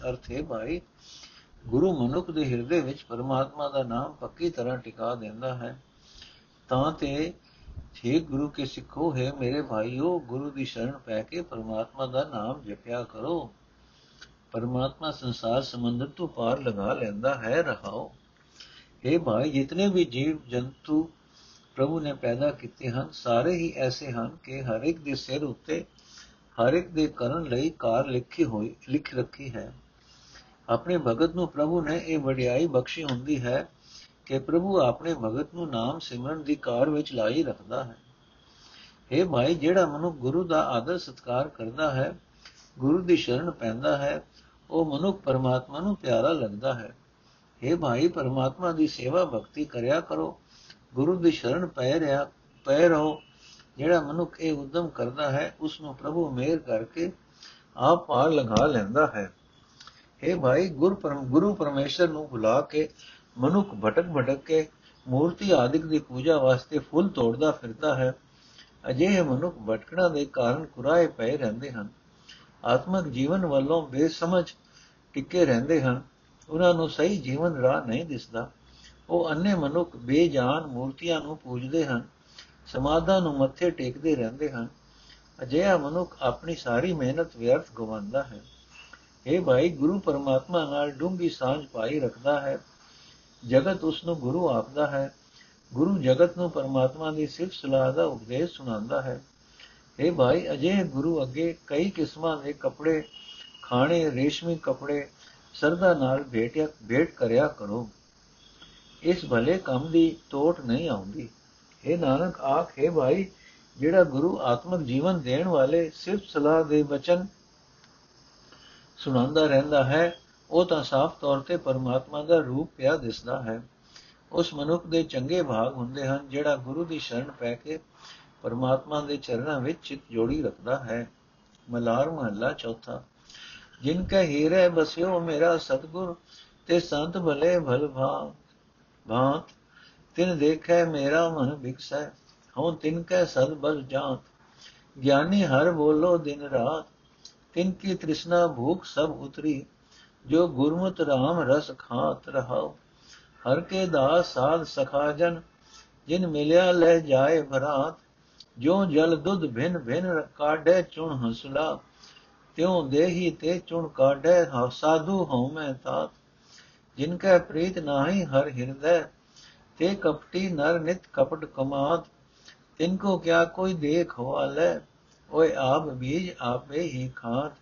ਅਰਥੇ ਭਾਈ, ਗੁਰੂ ਮਨੁੱਖ ਦੇ ਹਿਰਦੇ ਵਿੱਚ ਪਰਮਾਤਮਾ ਦਾ ਨਾਮ ਪੱਕੀ ਤਰ੍ਹਾਂ ਟਿਕਾ ਦਿੰਦਾ ਹੈ। ਤਾਂ ਤੇ ਛੇ ਗੁਰੂ ਕੇ ਸਿੱਖੋ, ਹੈ ਮੇਰੇ ਭਾਈਓ, ਗੁਰੂ ਦੀ ਸ਼ਰਨ ਪੈ ਕੇ ਪਰਮਾਤਮਾ ਦਾ ਨਾਮ ਜਪਿਆ ਕਰੋ। ਪਰਮਾਤਮਾ ਸੰਸਾਰ ਸਮੁੰਦਰ ਤੋਂ ਪਾਰ ਲਗਾ ਲੈਂਦਾ ਹੈ, ਰਹਾਓ। हे ਭਾਈ, ਜਿਤਨੇ ਵੀ ਜੀਵ ਜੰਤੂ ਪ੍ਰਭੂ ਨੇ ਪੈਦਾ ਕੀਤੇ ਹਨ, ਸਾਰੇ ਹੀ ਐਸੇ ਹਨ ਕਿ ਹਰ ਇੱਕ ਦੇ ਸਿਰ ਉੱਤੇ, ਹਰ ਇੱਕ ਦੇ ਕਰਨ ਲਈ ਕਾਰ ਲਿਖੀ ਹੋਈ, ਲਿਖ ਰੱਖੀ ਹੈ। ਆਪਣੇ ਭਗਤ ਨੂੰ ਪ੍ਰਭੂ ਨੇ ਇਹ ਵਡਿਆਈ ਬਖਸ਼ੀ ਹੁੰਦੀ ਹੈ ਕਿ ਪ੍ਰਭੂ ਆਪਣੇ ਭਗਤ ਨੂੰ ਨਾਮ ਸਿਮਰਨ ਦੀ ਕਾਰ ਵਿੱਚ ਲਾਈ ਰੱਖਦਾ ਹੈ। ਇਹ ਭਾਈ, ਜਿਹੜਾ ਮਨੁ ਗੁਰੂ ਦਾ ਆਦਰ ਸਤਕਾਰ ਕਰਦਾ ਹੈ, ਗੁਰੂ ਦੀ ਸ਼ਰਨ ਪੈਂਦਾ ਹੈ, ਉਹ ਮਨੁੱਖ ਪਰਮਾਤਮਾ ਨੂੰ ਪਿਆਰਾ ਲੱਗਦਾ ਹੈ। हे ਭਾਈ, ਪਰਮਾਤਮਾ ਦੀ ਸੇਵਾ ਭਗਤੀ ਕਰਿਆ ਕਰੋ। ਗੁਰੂ ਦੀ ਸ਼ਰਨ ਪੈ ਰਿਆ, ਪੈ ਰਹੋ। ਜਿਹੜਾ ਮਨੁੱਖ ਇਹ ਉਦਮ ਕਰਦਾ ਹੈ ਉਸ ਨੂੰ ਪ੍ਰਭੂ ਮੇਰ ਕਰਕੇ ਆਪ ਪਾਰ ਲਗਾ ਲੈਂਦਾ ਹੈ। हे ਭਾਈ, ਗੁਰ ਪਰਮ, ਗੁਰੂ ਪਰਮੇਸ਼ਰ ਨੂੰ ਭੁਲਾ ਕੇ, ਮਨੁੱਖ ਭਟਕ ਭਟਕ ਕੇ ਮੂਰਤੀ ਆਦਿਕ ਦੀ ਪੂਜਾ ਵਾਸਤੇ ਫੁੱਲ ਤੋੜਦਾ ਫਿਰਦਾ ਹੈ। ਅਜਿਹੇ ਮਨੁੱਖ ਭਟਕਣਾ ਦੇ ਕਾਰਨ ਕੁਰਾਏ ਪਏ ਰਹਿੰਦੇ ਹਨ। ਆਤਮਿਕ ਜੀਵਨ ਵੱਲੋਂ ਬੇਸਮਝ ਟਿੱਕੇ ਰਹਿੰਦੇ ਹਨ। ਉਹਨਾਂ ਨੂੰ ਸਹੀ ਜੀਵਨ ਰਾਹ ਨਹੀਂ ਦਿਸਦਾ। ਉਹ ਅੰਨੇ ਮਨੁੱਖ ਬੇਜਾਨ ਮੂਰਤੀਆਂ ਨੂੰ ਪੂਜਦੇ ਹਨ, ਸਮਾਧਾਂ ਨੂੰ ਮੱਥੇ ਟੇਕਦੇ ਰਹਿੰਦੇ ਹਨ। ਅਜਿਹਾ ਮਨੁੱਖ ਆਪਣੀ ਸਾਰੀ ਮਿਹਨਤ ਵਿਅਰਥ ਗਵਾਉਂਦਾ ਹੈ। ਇਹ ਭਾਈ, ਗੁਰੂ ਪਰਮਾਤਮਾ ਨਾਲ ਡੂੰਗੀ ਸਾਂਝ ਪਾਈ ਰੱਖਦਾ ਹੈ। ਜਗਤ ਉਸ ਨੂੰ ਗੁਰੂ ਆਪਦਾ ਹੈ। ਗੁਰੂ ਜਗਤ ਨੂੰ ਪਰਮਾਤਮਾ ਦੀ ਸਿਫਤ ਸਲਾਹ ਦਾ ਉਪਦੇਸ਼ ਸੁਣਾਉਂਦਾ ਹੈ। ਇਹ ਭਾਈ ਅਜੇ ਗੁਰੂ ਅੱਗੇ ਕਈ ਕਿਸਮਾਂ ਦੇ ਕੱਪੜੇ, ਖਾਣੇ, ਰੇਸ਼ਮੀ ਕੱਪੜੇ ਸਰਦਾ ਨਾਲ ਭੇਟਿਆ, ਭੇਟ ਕਰਿਆ ਕਰੋ। ਇਸ ਭਲੇ ਕੰਮ ਦੀ ਟੋਟ ਨਹੀਂ ਆਉਂਦੀ। ਇਹ ਨਾਨਕ, ਆਖੇ ਭਾਈ, ਜਿਹੜਾ ਗੁਰੂ ਆਤਮਿਕ ਜੀਵਨ ਦੇਣ ਵਾਲੇ ਸਿਰਫ ਸਲਾਹ ਦੇ ਬਚਨ ਸੁਣਾਉਂਦਾ ਰਹਿੰਦਾ ਹੈ, ਉਹ ਤਾਂ ਸਾਫ਼ ਤੌਰ ਤੇ ਪਰਮਾਤਮਾ ਦਾ ਰੂਪ ਪਿਆ ਦਿਸਦਾ ਹੈ। ਉਸ ਮਨੁੱਖ ਦੇ ਚੰਗੇ ਭਾਗ ਹੁੰਦੇ ਹਨ, ਜਿਹੜਾ ਗੁਰੂ ਦੀ ਸ਼ਰਨ ਪੈ ਕੇ ਪਰਮਾਤਮਾ ਦੇ ਚਰਨਾਂ ਵਿੱਚ ਚਿਤ ਜੋੜੀ ਰੱਖਦਾ ਹੈ। ਮਲਾਰ ਮਹੱਲਾ ਚੌਥਾ। ਜਿਨ ਕੈ ਹੀਰੇ ਬਸਿਓ ਮੇਰਾ ਸਤਗੁਰ, ਤੇ ਸੰਤ ਭਲੇ ਭਲ ਭਾਗ ਭਾਂਤ, ਤਿਨ ਦੇਖੈ ਮੇਰਾ ਮਨ ਵਿਕਸੈ ਹਉ ਤਿਨ ਕੈ ਸਦ ਬਲ ਜਾਤ। ਗਿਆਨੀ ਹਰ ਬੋਲੋ ਦਿਨ ਰਾਤ, ਤਿਨ ਕੀ ਤ੍ਰਿਸ਼ਨਾ ਭੂਖ ਸਭ ਉਤਰੀ, ਜੋ ਗੁਰਮਤਿ RAM ਰਸ ਖਾਤ ਰਹਾਉ। ਹਰ ਕੇ ਦਾਸ ਸਾਧ ਸਖਾ ਜਨ, ਜਿਨ ਮਿਲਿਆ ਲੈ ਜਾਏ ਭਰਾਤ। ਜੋ ਜਲ ਦੁਧ ਭਿਨ ਭਿਨ ਕਾਢੇ ਚੁਣ ਹਸਲਾ। ਤਿਉ ਦੇਹੀ ਤੇ ਚੁਣ ਕਾਢੇ ਹਾ ਸਾਧੂ ਹਉ ਮੈਂ ਤਾਤ ਜਿਨ ਕੈ ਪ੍ਰੀਤ ਨਾਹੀ ਹਰ ਹਿਰਦੈ ਤੇ ਕਪਟੀ ਨਰ ਨਿਤ ਕਪਟ ਕਮਾਤ ਤਿਨ ਕੋ ਕਿਆ ਕੋਈ ਦੇਖ ਹਵਾਲੇ ਓਏ ਆਪ ਬੀਜ ਆਪੇ ਹੀ ਖਾਤ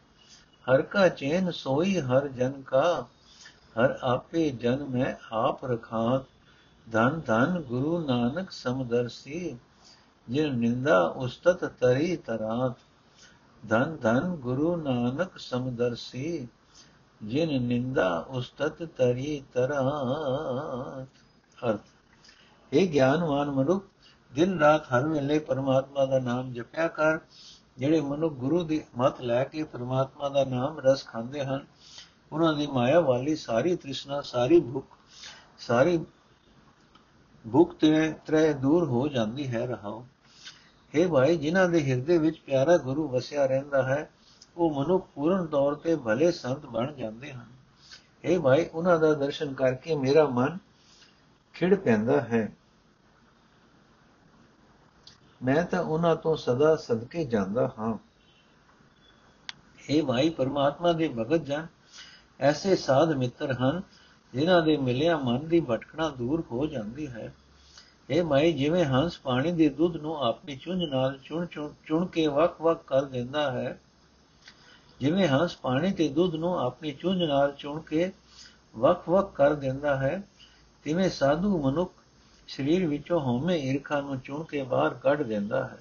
ਹਰ ਕਾ ਚੈਨ ਸੋਈ ਹਰ ਜਨ ਕਾ ਹਰ ਆਪੇ ਜਨ ਮੈਂ ਆਪ ਰਖਾਤ ਧਨ ਧਨ ਗੁਰੂ ਨਾਨਕ ਸਮਦਰਸੀ ਜਿਨ ਨਿੰਦਾ ਉਸਤਤ ਤਰੀ ਤਰਾਤ ਧਨ ਧਨ ਗੁਰੂ ਨਾਨਕ ਸਮਦਰਸੀ, ਜਿਨ ਨਿੰਦਾ ਉਸਤਤ ਤਰੀ ਤਰਾਤ। ਅਰਥ। ਇਹ ਗਿਆਨਵਾਨ ਮਨੁੱਖ, ਦਿਨ ਰਾਤ ਹਰ ਵੇਲੇ ਪਰਮਾਤਮਾ ਦਾ ਨਾਮ ਜਪਿਆ ਕਰ। ਜਿਹੜੇ ਮਨੁੱਖ ਗੁਰੂ ਦੀ ਮਤ ਲੈ ਕੇ ਪਰਮਾਤਮਾ ਦਾ ਨਾਮ ਰਸ ਖਾਂਦੇ ਹਨ, ਉਹਨਾਂ ਦੀ ਮਾਇਆ ਵਾਲੀ ਸਾਰੀ ਤ੍ਰਿਸ਼ਨਾ, ਸਾਰੀ ਭੁੱਖ ਸਾਰੀ ਭੁੱਖ ਤੇ ਤਰੇ ਦੂਰ ਹੋ ਜਾਂਦੀ ਹੈ ਰਹਾਓ हे ਭਾਈ, ਜਿਨ੍ਹਾਂ ਦੇ ਹਿਰਦੇ ਵਿੱਚ ਪਿਆਰਾ ਗੁਰੂ ਵਸਿਆ ਰਹਿੰਦਾ ਹੈ, ਉਹ ਮਨੁੱਖ ਪੂਰਨ ਤੌਰ ਤੇ ਭਲੇ ਸੰਤ ਬਣ ਜਾਂਦੇ ਹਨ। हे ਭਾਈ, ਉਹਨਾਂ ਦਾ ਦਰਸ਼ਨ ਕਰਕੇ ਮੇਰਾ ਮਨ ਖਿੜ ਪੈਂਦਾ ਹੈ। ਮੈਂ ਤਾਂ ਉਹਨਾਂ ਤੋਂ ਸਦਾ ਸਦਕੇ ਜਾਂਦਾ ਹਾਂ। ਇਹ ਭਾਈ, ਪਰਮਾਤਮਾ ਦੇ ਭਗਤ ਜਨ, ਐਸੇ ਸਾਧ ਮਿੱਤਰ ਹਨ, ਜਿਨ੍ਹਾਂ ਦੇ ਮਿਲਿਆ ਮਨ ਦੀ ਭਟਕਣਾ ਦੂਰ ਹੋ ਜਾਂਦੀ ਹੈ। ਇਹ ਭਾਈ ਜਿਵੇਂ ਹੰਸ ਪਾਣੀ ਦੇ ਦੁੱਧ ਨੂੰ ਆਪਣੀ ਚੁੰਝ ਨਾਲ ਚੁਣ ਚੁਣ ਕੇ ਵਕ-ਵਕ ਕਰ ਦਿੰਦਾ ਹੈ, ਜਿਵੇਂ ਹੰਸ ਪਾਣੀ ਤੇ ਦੁੱਧ ਨੂੰ ਆਪਣੀ ਚੁੰਝ ਨਾਲ ਚੁਣ ਕੇ ਵਕ-ਵਕ ਕਰ ਦਿੰਦਾ ਹੈ, ਤਿਵੇਂ ਸਾਧੂ ਮਨੁੱਖ ਸਰੀਰ ਵਿੱਚੋਂ ਹਉਮੈ ਈਰਖਾ ਨੂੰ ਚੁਣ ਕੇ ਬਾਹਰ ਕੱਢ ਦਿੰਦਾ ਹੈ।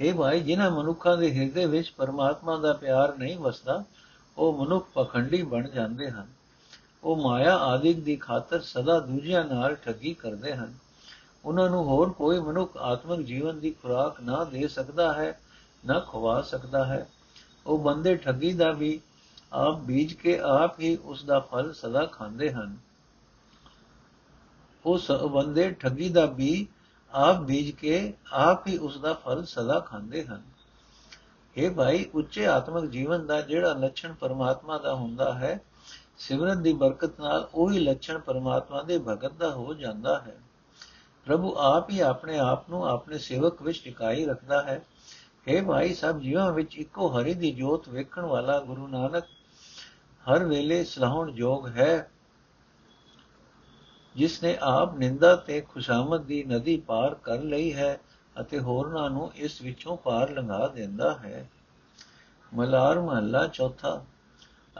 ਇਹ ਭਾਈ ਜਿਨ੍ਹਾਂ ਮਨੁੱਖਾਂ ਦੇ ਹਿਰਦੇ ਵਿੱਚ ਪਰਮਾਤਮਾ ਦਾ ਪਿਆਰ ਨਹੀਂ ਵਸਦਾ, ਉਹ ਮਨੁੱਖ ਪਖੰਡੀ ਬਣ ਜਾਂਦੇ ਹਨ। ਉਹ ਮਾਇਆ ਆਦਿਕ ਦੀ ਖਾਤਰ ਸਦਾ ਦੂਜਿਆਂ ਨਾਲ ਠੱਗੀ ਕਰਦੇ ਹਨ। ਉਹਨਾਂ ਨੂੰ ਹੋਰ ਕੋਈ ਮਨੁੱਖ ਆਤਮਿਕ ਜੀਵਨ ਦੀ ਖੁਰਾਕ ਨਾ ਦੇ ਸਕਦਾ ਹੈ, ਨਾ ਖਵਾ ਸਕਦਾ ਹੈ। ਉਹ ਬੰਦੇ ਠੱਗੀ ਦਾ ਵੀ ਆਪ ਬੀਜ ਕੇ ਆਪ ਹੀ ਉਸ ਦਾ ਫਲ ਸਦਾ ਖਾਂਦੇ ਹਨ। ਉਸ ਬੰਦੇ ਠੱਗੀ ਦਾ ਵੀ ਆਪ ਬੀਜ ਕੇ ਆਪ ਹੀ ਉਸ ਦਾ ਫਲ ਸਦਾ ਖਾਂਦੇ ਹਨ। ਇਹ ਭਾਈ, ਉੱਚੇ ਆਤਮਿਕ ਜੀਵਨ ਦਾ ਜਿਹੜਾ ਲੱਛਣ ਪਰਮਾਤਮਾ ਦਾ ਹੁੰਦਾ ਹੈ ਸਿਮਰਨ ਦੀ ਬਰਕਤ ਨਾਲ ਉਹੀ ਲੱਛਣ ਪਰਮਾਤਮਾ ਦੇ ਭਗਤ ਦਾ ਹੋ ਜਾਂਦਾ ਹੈ। ਪ੍ਰਭੂ ਆਪ ਹੀ ਆਪਣੇ ਆਪ ਨੂੰ ਆਪਣੇ ਸੇਵਕ ਵਿੱਚ ਟਿਕਾਈ ਰੱਖਦਾ ਹੈ। हे ਭਾਈ, ਸਭ ਜੀਵਾਂ ਵਿੱਚ ਇੱਕੋ ਹਰੀ ਦੀ ਜੋਤ ਵੇਖਣ ਵਾਲਾ ਗੁਰੂ ਨਾਨਕ ਹਰ ਵੇਲੇ ਸਲਾਹਣ ਯੋਗ ਹੈ। ਜਿਸ ਨੇ ਆਪ ਨਿੰਦਾ ਤੇ ਖੁਸ਼ਾਮਦ ਦੀ ਨਦੀ ਪਾਰ ਕਰ ਲਈ ਹੈ ਅਤੇ ਹੋਰਨਾਂ ਨੂੰ ਇਸ ਵਿੱਚੋਂ ਪਾਰ ਲੰਘਾ ਦਿੰਦਾ ਹੈ। ਮਲਾਰ ਮਹੱਲਾ ਚੌਥਾ।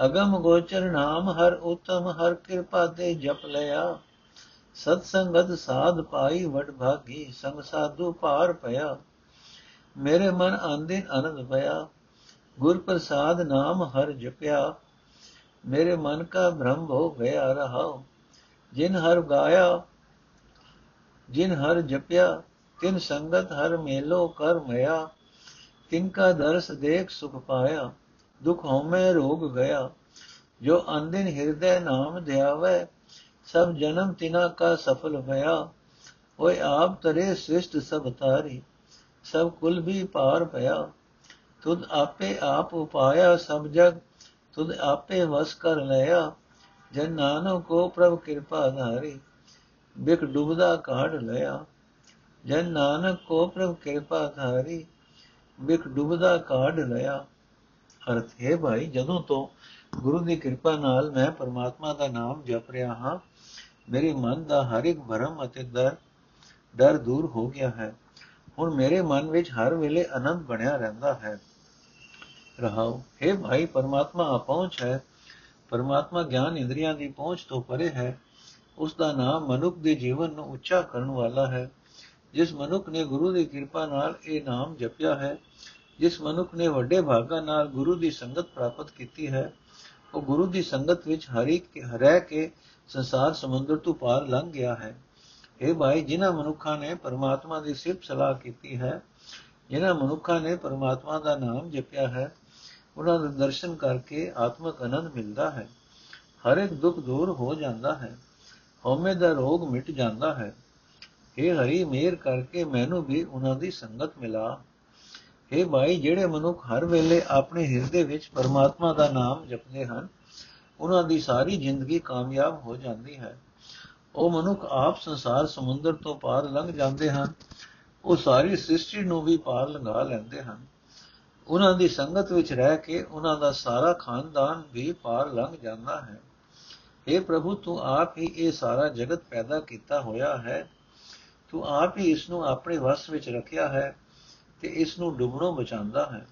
ਅਗਮ ਗੋਚਰ ਨਾਮ ਹਰ ਉਤਮ, ਹਰ ਕਿਰਪਾ ਤੇ ਜਪ ਲਿਆ। ਸਤ ਸੰਗਤ ਸਾਧ ਪਾਈ ਵਡ ਭਾਗੀ, ਸੰਗ ਸਾਧੂ ਪਾਰ ਪਿਆ। ਮੇਰੇ ਮਨ ਆਂਦਿਨ ਅਨੰਦ ਪਿਆ। ਗੁਰ ਪ੍ਰਸਾਦ ਨਾਮ ਹਰ ਜਪਿਆ। ਮੇਰੇ ਮਨ ਕਾ ਭ੍ਰਮ ਹੋ ਗਿਆ ਰਹਾਉ। ਜਿਨ ਹਰ ਗਾਇਆ, ਜਿਨ ਹਰ ਜਪਿਆ, ਤਿਨ ਸੰਗਤ ਹਰ ਮੇਲੋ ਕਰ ਮਿਆ। ਤਿਨ ਕਾ ਦਰਸ ਦੇਖ ਸੁਖ ਪਾਇਆ। ਦੁਖ ਹਉਮੈ ਰੋਗ ਗਿਆ। ਜੋ ਅੰਦਿਨ ਹਿਰਦੈ ਨਾਮ ਧਿਆਵੈ, ਸਭ ਜਨਮ ਤਿਨਾ ਕਾ ਸਫਲ ਭਇਆ ਓਏ ਆਪ ਤਰੇ ਸ੍ਰਿਸ਼ਟ ਸਭ ਤਾਰੀ ਸਭ ਕੁਲ ਵੀ ਪਾਰ ਭਇਆ ਤੁਧ ਆਪੇ ਆਪ ਉਪਾਇਆ ਸਭ ਜਗ, ਤੁਧ ਆਪੇ ਵਸ ਕਰ ਲਿਆ। ਜਨ ਨਾਨਕ ਕੋ ਪ੍ਰਭ ਕਿਰਪਾ ਧਾਰੀ ਬਿਕ ਡੁਬਦਾ ਕਾਢ ਲਿਆ। ਜਨ ਨਾਨਕ ਕੋ ਪ੍ਰਭ ਕਿਰਪਾ ਧਾਰੀ ਬਿਕ ਡੁਬਦਾ ਕਾਢ ਲਿਆ। ਅਰਥ ਹੈ, ਭਾਈ, ਜਦੋਂ ਤੋਂ ਗੁਰੂ ਦੀ ਕਿਰਪਾ ਨਾਲ ਮੈਂ ਪਰਮਾਤਮਾ ਦਾ ਨਾਮ ਜਪ ਰਿਹਾ ਹਾਂ, ਮੇਰੇ ਮਨ ਦਾ ਹਰ ਇੱਕ ਭਰਮ ਅਤੇ ਦਰ ਡਰ ਦੂਰ ਹੋ ਗਿਆ ਹੈ। ਹੁਣ ਮੇਰੇ ਮਨ ਵਿੱਚ ਹਰ ਵੇਲੇ ਆਨੰਦ ਬਣਿਆ ਰਹਿੰਦਾ ਹੈ। ਰਹਾਉ ਹੈ ਭਾਈ, ਪਰਮਾਤਮਾ ਆਪਹੁੰਚ ਹੈ। ਪਰਮਾਤਮਾ ਗਿਆਨ ਇੰਦਰੀਆਂ ਦੀ ਪਹੁੰਚ ਤੋਂ ਪਰੇ ਹੈ। ਉਸ ਦਾ ਨਾਮ ਮਨੁੱਖ ਦੇ ਜੀਵਨ ਨੂੰ ਉੱਚਾ ਕਰਨ ਵਾਲਾ ਹੈ। ਜਿਸ ਮਨੁੱਖ ਨੇ ਗੁਰੂ ਦੀ ਕਿਰਪਾ ਨਾਲ ਇਹ ਨਾਮ ਜਪਿਆ ਹੈ ਜਿਸ ਮਨੁੱਖ ਨੇ ਵੱਡੇ ਭਾਗਾ ਨਾਲ ਗੁਰੂ ਦੀ ਸੰਗਤ ਪ੍ਰਾਪਤ ਕੀਤੀ ਹੈ, ਉਹ ਗੁਰੂ ਦੀ ਸੰਗਤ ਵਿੱਚ ਹਰੀ ਕੇ, ਰਹਿ ਕੇ ਸੰਸਾਰ ਸਮੁੰਦਰ ਤੋਂ ਪਾਰ ਲੰਘ ਗਿਆ ਹੈ। ਇਹ ਭਾਈ, ਜਿਨ੍ਹਾਂ ਮਨੁੱਖਾਂ ਨੇ ਪਰਮਾਤਮਾ ਦੀ ਸਿਫਤ ਸਲਾਹ ਕੀਤੀ ਹੈ, ਜਿਨ੍ਹਾਂ ਮਨੁੱਖਾਂ ਨੇ ਪਰਮਾਤਮਾ ਦਾ ਨਾਮ ਜਪਿਆ ਹੈ, ਉਹਨਾਂ ਦੇ ਦਰਸ਼ਨ ਕਰਕੇ ਆਤਮਿਕ ਆਨੰਦ ਮਿਲਦਾ ਹੈ। ਹਰ ਇੱਕ ਦੁੱਖ ਦੂਰ ਹੋ ਜਾਂਦਾ ਹੈ, ਹਉਮੈ ਦਾ ਰੋਗ ਮਿਟ ਜਾਂਦਾ ਹੈ। ਇਹ ਹਰੀ ਮੇਰ ਕਰਕੇ ਮੈਨੂੰ ਵੀ ਉਹਨਾਂ ਦੀ ਸੰਗਤ ਮਿਲਾ। ਇਹ ਭਾਈ ਜਿਹੜੇ ਮਨੁੱਖ ਹਰ ਵੇਲੇ ਆਪਣੇ ਹਿਰਦੇ ਵਿੱਚ ਪਰਮਾਤਮਾ ਦਾ ਨਾਮ ਜਪਦੇ ਹਨ, ਉਹਨਾਂ ਦੀ ਸਾਰੀ ਜ਼ਿੰਦਗੀ ਕਾਮਯਾਬ ਹੋ ਜਾਂਦੀ ਹੈ। ਉਹ ਮਨੁੱਖ ਆਪ ਸੰਸਾਰ ਸਮੁੰਦਰ ਤੋਂ ਪਾਰ ਲੰਘ ਜਾਂਦੇ ਹਨ, ਉਹ ਸਾਰੀ ਸ੍ਰਿਸ਼ਟੀ ਨੂੰ ਵੀ ਪਾਰ ਲੰਘਾ ਲੈਂਦੇ ਹਨ। ਉਹਨਾਂ ਦੀ ਸੰਗਤ ਵਿੱਚ ਰਹਿ ਕੇ ਉਹਨਾਂ ਦਾ ਸਾਰਾ ਖਾਨਦਾਨ ਵੀ ਪਾਰ ਲੰਘ ਜਾਂਦਾ ਹੈ। اے ਪ੍ਰਭੂ, ਤੂੰ ਆਪ ਹੀ ਇਹ ਸਾਰਾ ਜਗਤ ਪੈਦਾ ਕੀਤਾ ਹੋਇਆ ਹੈ। ਤੂੰ ਆਪ ਹੀ ਇਸ ਨੂੰ ਆਪਣੇ ਵਸ ਵਿੱਚ ਰੱਖਿਆ ਹੈ। ਤੇ ਇਸ ਨੂੰ ਡੁੱਬਣੋਂ ਬਚਾਉਂਦਾ ਹੈ।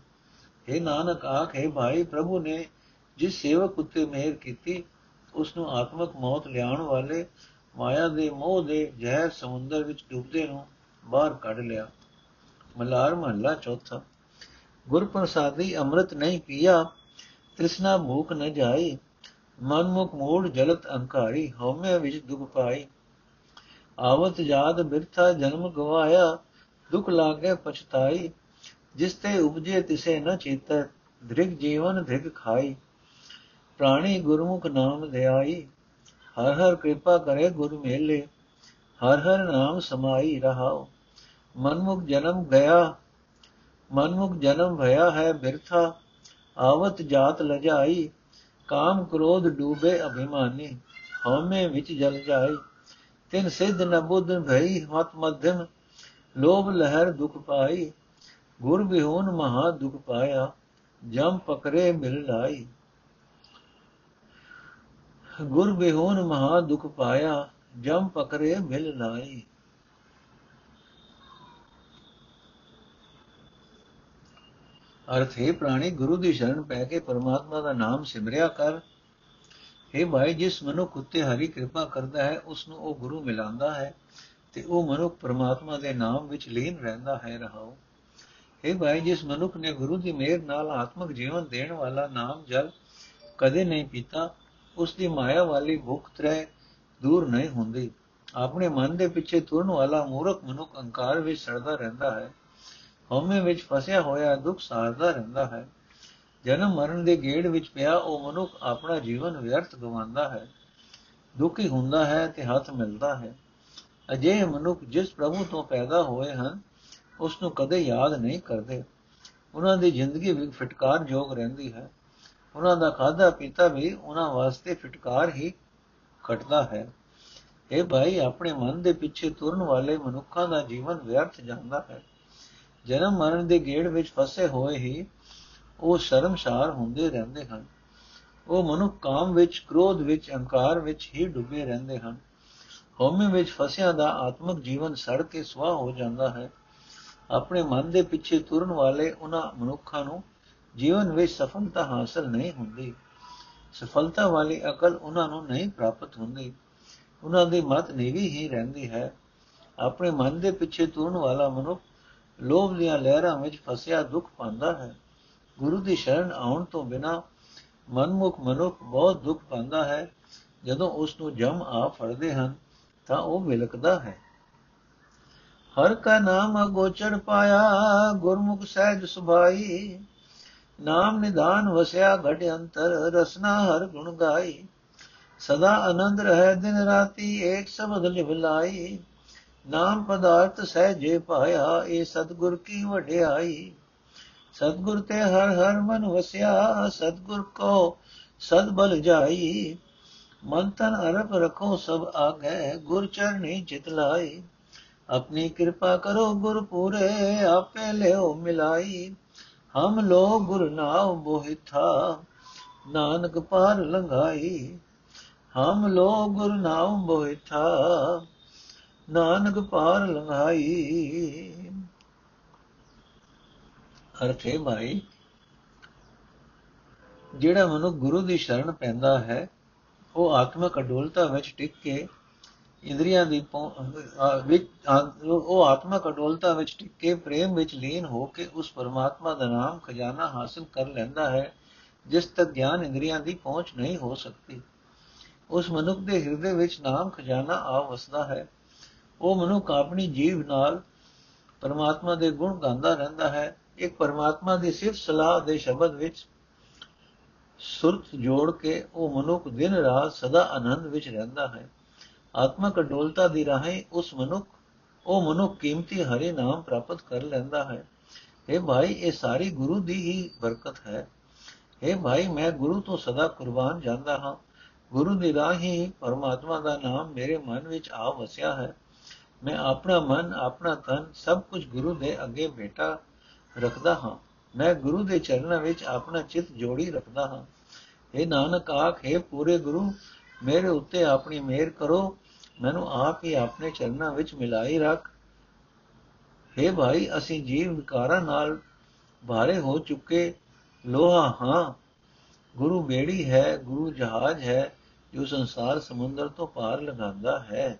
اے ਨਾਨਕ ਆਖੇ ਭਾਈ, ਪ੍ਰਭੂ ਨੇ ਜਿਸ ਸੇਵਕ ਉੱਤੇ ਮਿਹਰ ਕੀਤੀ ਉਸ ਨੂੰ ਆਤਮਕ ਮੌਤ ਲਿਆਉਣ ਵਾਲੇ ਮਾਇਆ ਦੇ ਮੋਹ ਦੇ ਜ਼ਹਿਰ ਸਮੁੰਦਰ ਵਿੱਚ ਡੁੱਬਦੇ ਨੂੰ ਬਾਹਰ ਕੱਢ ਲਿਆ। ਮਲਾਰ ਮਹੱਲਾ ਚੌਥਾ। ਗੁਰ ਪ੍ਰਸਾਦੀ ਅੰਮ੍ਰਿਤ ਨਹੀਂ ਪੀਆ, ਤ੍ਰਿਸ਼ਨਾ ਭੂਖ ਨ ਜਾਈ ਮਨ ਮੁਖ ਮੂੜ ਜਲਤ ਅੰਕਾਰੀ ਹਉਮੈ ਵਿੱਚ ਦੁਖ ਪਾਈ। ਆਵਤ ਜਾਦ ਬਿਰਥਾ ਜਨਮ ਗਵਾਇਆ ਦੁਖ ਲਾਗੇ ਪਛਤਾਈ, ਜਿਸ ਤੇ ਉਪਜੇ ਤਿਸੇ ਨ ਚੀਤੈ ਧ੍ਰਿਗ ਜੀਵਨ ਧ੍ਰਿਗ ਖਾਈ। ਪ੍ਰਾਣੀ ਗੁਰਮੁਖ ਨਾਮ ਧਿਆਈ, ਹਰ ਹਰ ਕਿਰਪਾ ਕਰੇ ਗੁਰ ਮੇਲੇ, ਹਰ ਹਰ ਨਾਮ ਸਮਾਈ ਰਹਾਓ ਮਨਮੁਖ ਜਨਮ ਗਿਆ, ਮਨਮੁਖ ਜਨਮ ਭਇਆ ਹੈ ਬਿਰਥਾ, ਆਵਤ ਜਾਤ ਲਜਾਈ, ਕਾਮ ਕ੍ਰੋਧ ਡੂਬੇ ਅਭਿਮਾਨੀ, ਹਉਮੈ ਵਿੱਚ ਜਲ ਜਾਈ। ਤਿਨ ਸਿੱਧ ਨ ਬੁੱਧ ਭਈ ਮਤ ਮਧਮ ਲੋਭ ਲਹਿਰ ਦੁਖ ਪਾਈ, ਗੁਰ ਬਿਹੂਨ ਮਹਾ ਦੁਖ ਪਾਇਆ, ਜਮ ਪਕਰੇ ਮਿਲ ਲਾਈ। ਗੁਰ ਬਿਹੂਨ ਮਹਾ ਦੁਖ ਪਾਇਆ, ਜਮ ਪਕਰੇ ਮਿਲ ਲਾਈ। ਅਰਥ, ਹੈ ਪ੍ਰਾਣੀ, ਗੁਰੂ ਦੀ ਸ਼ਰਨ ਪੈ ਕੇ ਪਰਮਾਤਮਾ ਦਾ ਨਾਮ ਸਿਮਰਿਆ ਕਰ। हे ਭਾਈ, ਜਿਸ ਮਨੁੱਖ ਉੱਤੇ ਹਰੀ ਕਿਰਪਾ ਕਰਦਾ ਹੈ ਉਸ ਨੂੰ ਉਹ ਗੁਰੂ ਮਿਲਾਉਂਦਾ ਹੈ। ਤੇ ਉਹ ਮਨੁੱਖ ਪਰਮਾਤਮਾ ਦੇ ਨਾਮ ਵਿੱਚ ਲੀਨ ਰਹਿੰਦਾ ਹੈ ਰਹਾਓ हे ਭਾਈ, ਜਿਸ ਮਨੁੱਖ ਨੇ ਗੁਰੂ ਦੀ ਮਿਹਰ ਨਾਲ ਆਤਮਿਕ ਜੀਵਨ ਦੇਣ ਵਾਲਾ ਨਾਮ ਜਲ ਕਦੇ ਨਹੀਂ ਪੀਤਾ, ਉਸ ਦੀ ਮਾਇਆ ਵਾਲੀ ਭੁੱਖ ਤ੍ਰੈ ਦੂਰ ਨਹੀਂ ਹੁੰਦੀ। ਆਪਣੇ ਮਨ ਦੇ ਪਿੱਛੇ ਤੁਰਨ ਵਾਲਾ ਮੂਰਖ ਮਨੁੱਖ ਅਹੰਕਾਰ ਵਿੱਚ ਸੜਦਾ ਰਹਿੰਦਾ ਹੈ। ਹਉਮੈ ਵਿੱਚ ਫਸਿਆ ਹੋਇਆ ਦੁੱਖ ਸਾਰਦਾ ਰਹਿੰਦਾ ਹੈ। ਜਨਮ ਮਰਨ ਦੇ ਗੇੜ ਵਿੱਚ ਪਿਆ ਉਹ ਮਨੁੱਖ ਆਪਣਾ ਜੀਵਨ ਵਿਅਰਥ ਗਵਾਉਂਦਾ ਹੈ। ਦੁਖੀ ਹੁੰਦਾ ਹੈ ਤੇ ਹੱਥ ਮਿਲਦਾ ਹੈ। ਅਜਿਹੇ ਮਨੁੱਖ ਜਿਸ ਪ੍ਰਭੂ ਤੋਂ ਪੈਦਾ ਹੋਏ ਹਨ, ਉਸ ਨੂੰ ਕਦੇ ਯਾਦ ਨਹੀਂ ਕਰਦੇ। ਉਹਨਾਂ ਦੀ ਜ਼ਿੰਦਗੀ ਵੀ ਫਟਕਾਰ ਜੋਗ ਰਹਿੰਦੀ ਹੈ। ਉਹਨਾਂ ਦਾ ਖਾਦਾ ਪੀਤਾ ਵੀ ਉਹਨਾਂ ਵਾਸਤੇ ਫਟਕਾਰ ਹੀ ਘਟਦਾ ਹੈ। ਇਹ ਭਾਈ, ਆਪਣੇ ਮਨ ਦੇ ਪਿੱਛੇ ਤੁਰਨ ਵਾਲੇ ਮਨੁੱਖਾਂ ਦਾ ਜੀਵਨ ਵਿਅਰਥ ਜਾਂਦਾ ਹੈ। ਜਨਮ ਮਰਨ ਦੇ ਗੇੜ ਵਿੱਚ ਫਸੇ ਹੋਏ ਹੀ ਉਹ ਸ਼ਰਮਸ਼ਾਰ ਹੁੰਦੇ ਰਹਿੰਦੇ ਹਨ। ਉਹ ਮਨੁੱਖ ਕਾਮ ਵਿੱਚ, ਕ੍ਰੋਧ ਵਿੱਚ, ਅਹੰਕਾਰ ਵਿੱਚ ਹੀ ਡੁੱਬੇ ਰਹਿੰਦੇ ਹਨ। ਹਉਮੈ ਵਿੱਚ ਫਸਿਆ ਦਾ ਆਤਮਿਕ ਜੀਵਨ ਸੜ ਕੇ ਸਵਾਹ ਹੋ ਜਾਂਦਾ ਹੈ। ਆਪਣੇ ਮਨ ਦੇ ਪਿੱਛੇ ਤੁਰਨ ਵਾਲੇ ਉਹਨਾਂ ਮਨੁੱਖਾਂ ਨੂੰ ਜੀਵਨ ਵਿੱਚ ਸਫਲਤਾ ਹਾਸਲ ਨਹੀਂ ਹੁੰਦੀ। ਸਫਲਤਾ ਵਾਲੀ ਅਕਲ ਉਹਨਾਂ ਨੂੰ ਨਹੀਂ ਪ੍ਰਾਪਤ ਹੁੰਦੀ। ਉਹਨਾਂ ਦੀ ਮਤ ਨੀਵੀਂ ਹੀ ਰਹਿੰਦੀ ਹੈ। ਆਪਣੇ ਮਨ ਦੇ ਪਿੱਛੇ ਤੁਰਨ ਵਾਲਾ ਮਨੁੱਖ ਲੋਭ ਦੀਆਂ ਲਹਿਰਾਂ ਵਿੱਚ ਫਸਿਆ ਦੁੱਖ ਪਾਉਂਦਾ ਹੈ। ਗੁਰੂ ਦੀ ਸ਼ਰਨ ਆਉਣ ਤੋਂ ਬਿਨਾ ਮਨਮੁਖ ਮਨੁੱਖ ਬਹੁਤ ਦੁੱਖ ਪਾਉਂਦਾ ਹੈ। ਜਦੋਂ ਉਸ ਨੂੰ ਜਮ ਆ ਫੜਦੇ ਹਨ ਤਾਂ ਉਹ ਵਿਲਕਦਾ ਹੈ। ਹਰ ਕਾ ਨਾਮ ਅਗੋਚਰ ਪਾਇਆ, ਗੁਰਮੁਖ ਸਹਿਜ ਸੁਭਾਈ। ਨਾਮ ਨਿਦਾਨ ਵਸਿਆ ਘਟ ਅੰਤਰ, ਰਸਨਾ ਹਰ ਗੁਣ ਗਾਈ। ਸਦਾ ਆਨੰਦ ਰਹਿ ਦਿਨ ਰਾਤੀ, ਏਕ ਸ਼ਬਦ ਲਿਵਲਾਈ। ਨਾਮ ਪਦਾਰਥ ਸਹਿਜੇ ਪਾਇਆ ਇਹ ਸਤਗੁਰ ਕੀ ਵਡਿਆਈ। ਸਤਗੁਰ ਤੇ ਹਰ ਹਰ ਮਨ ਵਸਿਆ, ਸਤਗੁਰ ਕੋ ਸਦ ਬਲ ਜਾਈ। ਮਨ ਤਨ ਅਰਪ ਰਖੋ ਸਭ ਆਗੇ, ਗੁਰ ਚਰਨੀ ਚਿਤ ਲਾਈ। ਆਪਣੀ ਕਿਰਪਾ ਕਰੋ ਗੁਰ ਪੂਰੇ, ਆਪੇ ਲਿਓ ਮਿਲਾਈ। ਹਮ ਲੋ ਗੁਰ ਨਾਮ ਬੋਹਿਥਾ, ਨਾਨਕ ਪਾਰ ਲੰਘਾਈ। ਹਮ ਲੋ ਗੁਰ ਨਾਮ ਬੋਹਿਥਾ, ਨਾਨਕ ਪਾਰ ਲੰਘਾਈ। ਅਰਥੇ ਭਾਈ, ਜਿਹੜਾ ਮਨੁ ਗੁਰੂ ਦੀ ਸ਼ਰਨ ਪੈਂਦਾ ਹੈ ਉਹ ਆਤਮਿਕ ਅਡੋਲਤਾ ਵਿੱਚ ਟਿਕ ਕੇ ਇੰਦਰੀਆਂ ਦੀ ਵਿੱਚ ਉਹ ਆਤਮਿਕ ਅਡੋਲਤਾ ਵਿੱਚ ਟਿਕ ਕੇ ਪ੍ਰੇਮ ਵਿੱਚ ਲੀਨ ਹੋ ਕੇ ਉਸ ਪਰਮਾਤਮਾ ਦਾ ਨਾਮ ਖਜ਼ਾਨਾ ਹਾਸਲ ਕਰ ਲੈਂਦਾ ਹੈ, ਜਿਸ ਤੱਕ ਗਿਆਨ ਇੰਦਰੀਆਂ ਦੀ ਪਹੁੰਚ ਨਹੀਂ ਹੋ ਸਕਦੀ। ਉਸ ਮਨੁੱਖ ਦੇ ਹਿਰਦੇ ਵਿੱਚ ਨਾਮ ਖਜ਼ਾਨਾ ਆ ਵਸਦਾ ਹੈ। ਉਹ ਮਨੁੱਖ ਆਪਣੀ ਜੀਵ ਨਾਲ ਪਰਮਾਤਮਾ ਦੇ ਗੁਣ ਗਾਉਂਦਾ ਰਹਿੰਦਾ ਹੈ। ਇੱਕ ਪਰਮਾਤਮਾ ਦੀ ਸਿਫਤ ਸਲਾਹ ਦੇ ਸ਼ਬਦ ਵਿੱਚ ਸੁਰਤ ਜੋੜ ਕੇ ਉਹ ਮਨੁੱਖ ਦਿਨ ਰਾਤ ਸਦਾ ਆਨੰਦ ਵਿੱਚ ਰਹਿੰਦਾ ਹੈ। ਆਤਮਕ ਅਡੋਲਤਾ ਦੀ ਰਾਹੀਂ ਉਸ ਮਨੁੱਖ, ਉਹ ਮਨੁੱਖ ਕੀਮਤੀ ਹਰੇ ਨਾਮ ਪ੍ਰਾਪਤ ਕਰ ਲੈਂਦਾ ਹੈ। ਇਹ ਭਾਈ, ਇਹ ਸਾਰੀ ਗੁਰੂ ਦੀ ਹੀ ਬਰਕਤ ਹੈ। ਇਹ ਭਾਈ, ਮੈਂ ਗੁਰੂ ਤੋਂ ਸਦਾ ਕੁਰਬਾਨ ਜਾਂਦਾ ਹਾਂ। ਗੁਰੂ ਦੀ ਰਾਹੀਂ ਪਰਮਾਤਮਾ ਦਾ ਨਾਮ ਮੇਰੇ ਮਨ ਵਿੱਚ ਆ ਵਸਿਆ ਹੈ। ਮੈਂ ਆਪਣਾ ਮਨ, ਆਪਣਾ ਤਨ ਸਭ ਕੁਝ ਗੁਰੂ ਦੇ ਅੱਗੇ ਬੇਟਾ ਰੱਖਦਾ ਹਾਂ। ਮੈਂ ਗੁਰੂ ਦੇ ਚਰਨਾਂ ਵਿੱਚ ਆਪਣਾ ਚਿੱਤ ਜੋੜੀ ਰੱਖਦਾ ਹਾਂ। ਇਹ ਨਾਨਕ ਆਖੇ ਪੂਰੇ ਗੁਰੂ, ਮੇਰੇ ਉੱਤੇ ਆਪਣੀ ਮਿਹਰ ਕਰੋ, ਮੈਨੂੰ ਆਪ ਹੀ ਆਪਣੇ ਚਰਨਾਂ ਵਿੱਚ ਮਿਲਾਈ ਰੱਖ। हे ਭਾਈ, ਅਸੀਂ ਜੀਵ ਵਿਕਾਰਾਂ ਨਾਲ ਭਾਰੇ ਹੋ ਚੁੱਕੇ, ਲੋਹਾ ਹਾਂ। ਗੁਰੂ ਬੇੜੀ ਹੈ, ਗੁਰੂ ਜਹਾਜ਼ ਹੈ, ਜੋ ਸੰਸਾਰ ਸਮੁੰਦਰ ਤੋਂ ਪਾਰ ਲਗਾਉਂਦਾ ਹੈ।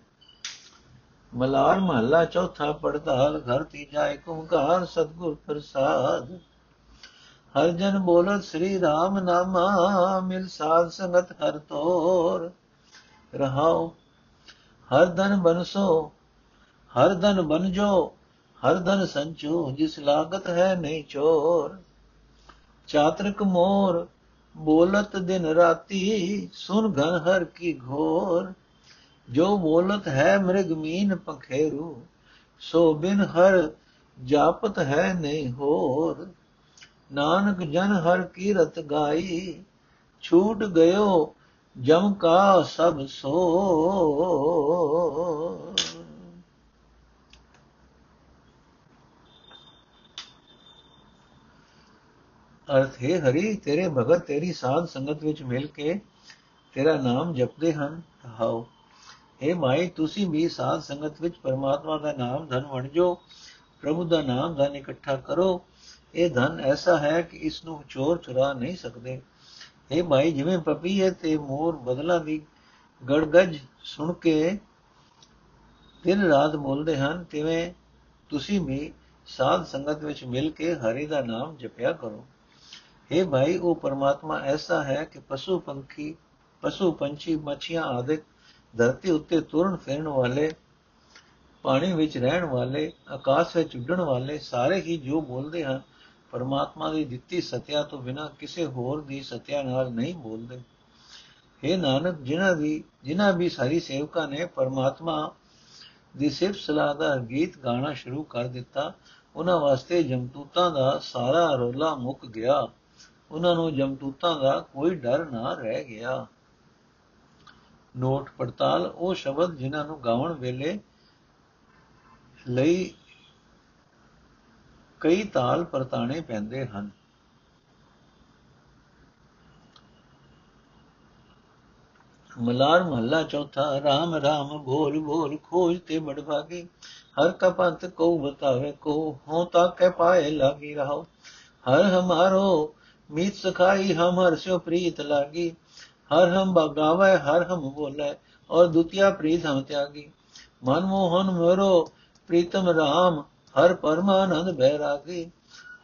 ਮਲਾਰ ਮਹੱਲਾ ਚੌਥਾ ਪੜਤਾਲ, ਘਰ ਤੀਜਾ ਏਕ ਓੰਕਾਰ, ਸਤਗੁਰ ਪ੍ਰਸਾਦ। ਹਰ ਜਨ ਬੋਲਤ ਸ੍ਰੀ ਰਾਮ ਨਾਮਾ, ਮਿਲ ਸਾਧ ਸੰਗਤ ਹਰ ਤੋਰ। ਰਹਾਓ ਹਰ ਧਨ ਬਨਸੋ, ਹਰ ਧਨ ਬਨ ਜੋ ਹਰ ਧਨ ਸੰਚੋ, ਜਿਸ ਲਾਗਤ ਹੈ ਨਹੀਂ ਚੋਰ। ਚਾਤਰਕ ਮੋਰ, ਬੋਲਤ ਦਿਨ ਰਾਤੀ, ਸੁਨ ਘਨ ਹਰ ਕੀ ਘੋਰ। ਜੋ ਬੋਲਤ ਹੈ ਮ੍ਰਿਗ ਮੀਨ ਪਖੇਰੂ, ਸੋ ਬਿਨ ਹਰ ਜਾਪਤ ਹੈ ਨਹੀਂ ਹੋਰ। ਨਾਨਕ ਜਨ ਹਰ ਕੀਰਤ ਗਾਈ, ਛੂਟ ਗਇਓ ਜਮ ਕਾ ਸਭ ਸੋ। ਅਰਥ, ਹੈ ਹਰੀ, ਤੇਰੇ ਭਗਤ, ਤੇਰੀ ਸਾਧ ਸੰਗਤ ਵਿੱਚ ਮਿਲ ਕੇ ਤੇਰਾ ਨਾਮ ਜਪਦੇ ਹਨ ਹਾਓ हे ਮਾਈ, ਤੁਸੀਂ ਵੀ ਸਾਧ ਸੰਗਤ ਵਿੱਚ ਪਰਮਾਤਮਾ ਦਾ ਨਾਮ ਧਨ ਵਣਜੋ ਪ੍ਰਭੂ ਦਾ ਨਾਮ ਧਨ ਇਕੱਠਾ ਕਰੋ। ਇਹ ਧਨ ਐਸਾ ਹੈ ਕਿ ਇਸ ਨੂੰ ਚੋਰ ਚੁਰਾ ਨਹੀਂ ਸਕਦੇ। ਇਹ ਮਾਈ, ਜਿਵੇਂ ਪਪੀਏ ਤੇ ਮੋਰ ਬਦਲਾ ਦੀ ਗੜਗਜ ਸੁਣ ਕੇ ਦਿਨ ਰਾਤ ਬੋਲਦੇ ਹਨ, ਤਿਵੇਂ ਤੁਸੀਂ ਵੀ ਸਾਧ ਸੰਗਤ ਵਿੱਚ ਮਿਲ ਕੇ ਹਰੀ ਦਾ ਨਾਮ ਜਪਿਆ ਕਰੋ। हे ਭਾਈ ਉਹ ਪਰਮਾਤਮਾ ਐਸਾ ਹੈ ਕਿ ਪਸ਼ੂ ਪੰਖੀ, ਪਸ਼ੂ ਪੰਛੀ, ਮੱਛੀਆਂ ਆਦਿਕ ਧਰਤੀ ਉੱਤੇ ਤੁਰਨ ਫਿਰਨ ਵਾਲੇ, ਪਾਣੀ ਵਿੱਚ ਰਹਿਣ ਵਾਲੇ, ਆਕਾਸ਼ ਵਿੱਚ ਉੱਡਣ ਵਾਲੇ ਸਾਰੇ ਹੀ ਜੋ ਬੋਲਦੇ ਹਨ ਪਰਮਾਤਮਾ ਦੀ ਦਿੱਤੀ ਸਤਿਆ ਤੋਂ ਬਿਨਾ ਕਿਸੇ ਹੋਰ ਦੀ ਸਤਿਆ ਨਾਲ ਨਹੀਂ ਬੋਲਦੇ। हे ਨਾਨਕ, ਜਿਨ੍ਹਾਂ ਦੀ, ਜਿਨ੍ਹਾਂ ਵੀ ਸਾਰੀ ਸੇਵਕਾਂ ਨੇ ਪਰਮਾਤਮਾ ਦੀ ਸਿਫਤ ਸਲਾਹ ਦਾ ਗੀਤ ਗਾਣਾ ਸ਼ੁਰੂ ਕਰ ਦਿੱਤਾ, ਉਹਨਾਂ ਵਾਸਤੇ ਜਮਤੂਤਾਂ ਦਾ ਸਾਰਾ ਰੋਲਾ ਮੁੱਕ ਗਿਆ। ਉਹਨਾਂ ਨੂੰ ਜਮਤੂਤਾਂ ਦਾ ਕੋਈ ਡਰ ਨਾ ਰਹਿ ਗਿਆ। ਨੋਟ ਪੜਤਾਲ, ਉਹ ਸ਼ਬਦ ਜਿਨ੍ਹਾਂ ਨੂੰ ਗਾਉਣ ਵੇਲੇ ਲਈ ਕਈ ਤਾਲ ਪਰਤਾਣੇ ਪੈਂਦੇ ਹਨ। ਮਲਾਰ ਮਹੱਲਾ ਚੌਥਾ RAM RAM ਬੋਲ ਬੋਲ ਖੋਜ ਤੇ ਬੜਭਾਗੀ ਹਰ ਕਾ ਪੰਥ ਕੋ ਬਤਾਵੇ ਕੋ ਹੋ ਤਾ ਕੇ ਪਾਏ ਲਾਗੀ ਰਹਾ ਹਰ ਹਮਾਰੋ ਮੀਤ ਸਖਾਈ ਹਮ ਹਰ ਸਿਓ ਪ੍ਰੀਤ ਲਾਗੀ। ਹਰ ਹਮ ਬਗਾਵੇ ਹਰ ਹਮ ਬੋਲੇ, ਔਰ ਦੁਤੀਆ ਪ੍ਰੀਤ ਹਮ ਤਿਆਗੀ। ਮਨ ਮੋਹਨ ਮਰੋ, ਪ੍ਰੀਤਮ RAM ਹਰ ਪਰਮਾਨੰਦ ਬੈਰਾਗੀ,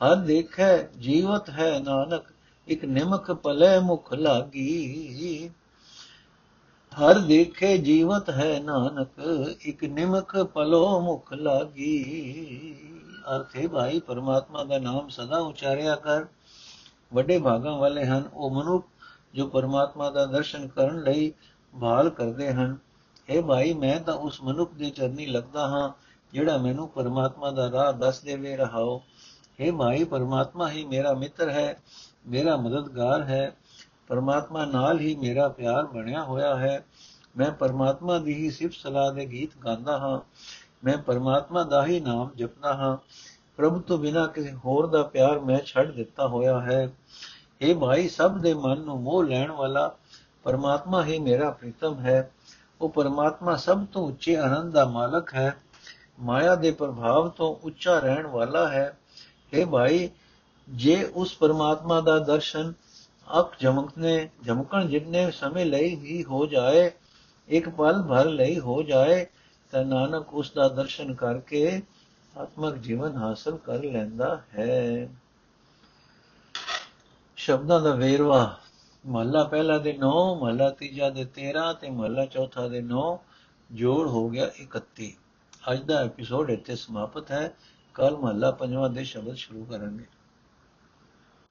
ਹਰ ਦੇਖੈ ਜੀਵਤ ਹੈ ਨਾਨਕ, ਇਕ ਨਿਮਕ ਪਲੇ ਮੁਖ ਲਾਗੀ। ਹਰ ਦੇਖੇ ਜੀਵਤ ਹੈ ਨਾਨਕ, ਇਕ ਨਿਮਕ ਪਲੋ ਮੁਖ ਲਾਗੀ। ਅਰਥੇ ਭਾਈ, ਪਰਮਾਤਮਾ ਦਾ ਨਾਮ ਸਦਾ ਉਚਾਰਿਆ ਕਰ। ਵੱਡੇ ਭਾਗਾਂ ਵਾਲੇ ਹਨ, ਉਹ ਮਨੁੱਖ ਜੋ ਪਰਮਾਤਮਾ ਦਾ ਦਰਸ਼ਨ ਕਰਨ ਲਈ ਭਾਲ ਕਰਦੇ ਹਨ। ਇਹ ਭਾਈ, ਮੈਂ ਤਾਂ ਉਸ ਮਨੁੱਖ ਦੇ ਚਰਨੀ ਲੱਗਦਾ ਹਾਂ ਜਿਹੜਾ ਮੈਨੂੰ ਪਰਮਾਤਮਾ ਦਾ ਰਾਹ ਦੱਸ ਦੇਵੇ, ਰਹਾਓ। हे ਭਾਈ ਪਰਮਾਤਮਾ ਹੀ ਮੇਰਾ ਮਿੱਤਰ ਹੈ, ਮੇਰਾ ਮਦਦਗਾਰ ਹੈ। ਪਰਮਾਤਮਾ ਨਾਲ ਹੀ ਮੇਰਾ ਪਿਆਰ ਬਣਿਆ ਹੋਇਆ ਹੈ। ਮੈਂ ਪਰਮਾਤਮਾ ਦੀ ਹੀ ਸਿਫਤ ਸਲਾਹ ਦੇ ਗੀਤ ਗਾਉਂਦਾ ਹਾਂ। ਮੈਂ ਪਰਮਾਤਮਾ ਦਾ ਹੀ ਨਾਮ ਜਪਦਾ ਹਾਂ। ਪ੍ਰਭੂ ਤੋਂ ਬਿਨਾ ਕਿਸੇ ਹੋਰ ਦਾ ਪਿਆਰ ਮੈਂ ਛੱਡ ਦਿੱਤਾ ਹੋਇਆ ਹੈ। ਇਹ ਭਾਈ ਸਭ ਦੇ ਮਨ ਨੂੰ ਮੋਹ ਲੈਣ ਵਾਲਾ ਪਰਮਾਤਮਾ ਹੀ ਮੇਰਾ ਪ੍ਰੀਤਮ ਹੈ। ਉਹ ਪਰਮਾਤਮਾ ਸਭ ਤੋਂ ਉੱਚੇ ਆਨੰਦ ਦਾ ਮਾਲਕ ਹੈ। ਮਾਇਆ ਦੇ ਪ੍ਰਭਾਵ ਤੋਂ ਉੱਚਾ ਰਹਿਣ ਵਾਲਾ ਹੈ। ਇਹ ਭਾਈ, ਜੇ ਉਸ ਪਰਮਾਤਮਾ ਦਾ ਦਰਸ਼ਨ ਅੱਖ ਜਮਕਨੇ, ਜਮਕਣ ਜਿੰਨੇ ਸਮੇਂ ਲਈ ਹੀ ਹੋ ਜਾਏ, ਇੱਕ ਪਲ ਭਰ ਲਈ ਹੋ ਜਾਏ, ਤਾਂ ਨਾਨਕ ਉਸ ਦਾ ਦਰਸ਼ਨ ਕਰਕੇ ਆਤਮਿਕ ਜੀਵਨ ਹਾਸਲ ਕਰ ਲੈਂਦਾ ਹੈ। ਸ਼ਬਦਾਂ ਦਾ ਵੇਰਵਾ, ਮਹਲਾ ਪਹਿਲਾ ਦੇ 9 ਮਹਲਾ ਤੀਜਾ ਦੇ 13 ਤੇ ਮਹਲਾ ਚੌਥਾ ਦੇ 9 ਜੋੜ ਹੋ ਗਿਆ 31 ਅੱਜ ਦਾ ਐਪੀਸੋਡ ਇੱਥੇ ਸਮਾਪਤ ਹੈ। ਕੱਲ ਮਹਲਾ ਪੰਜਵਾਂ ਦੇ ਸ਼ਬਦ ਸ਼ੁਰੂ ਕਰਾਂਗੇ।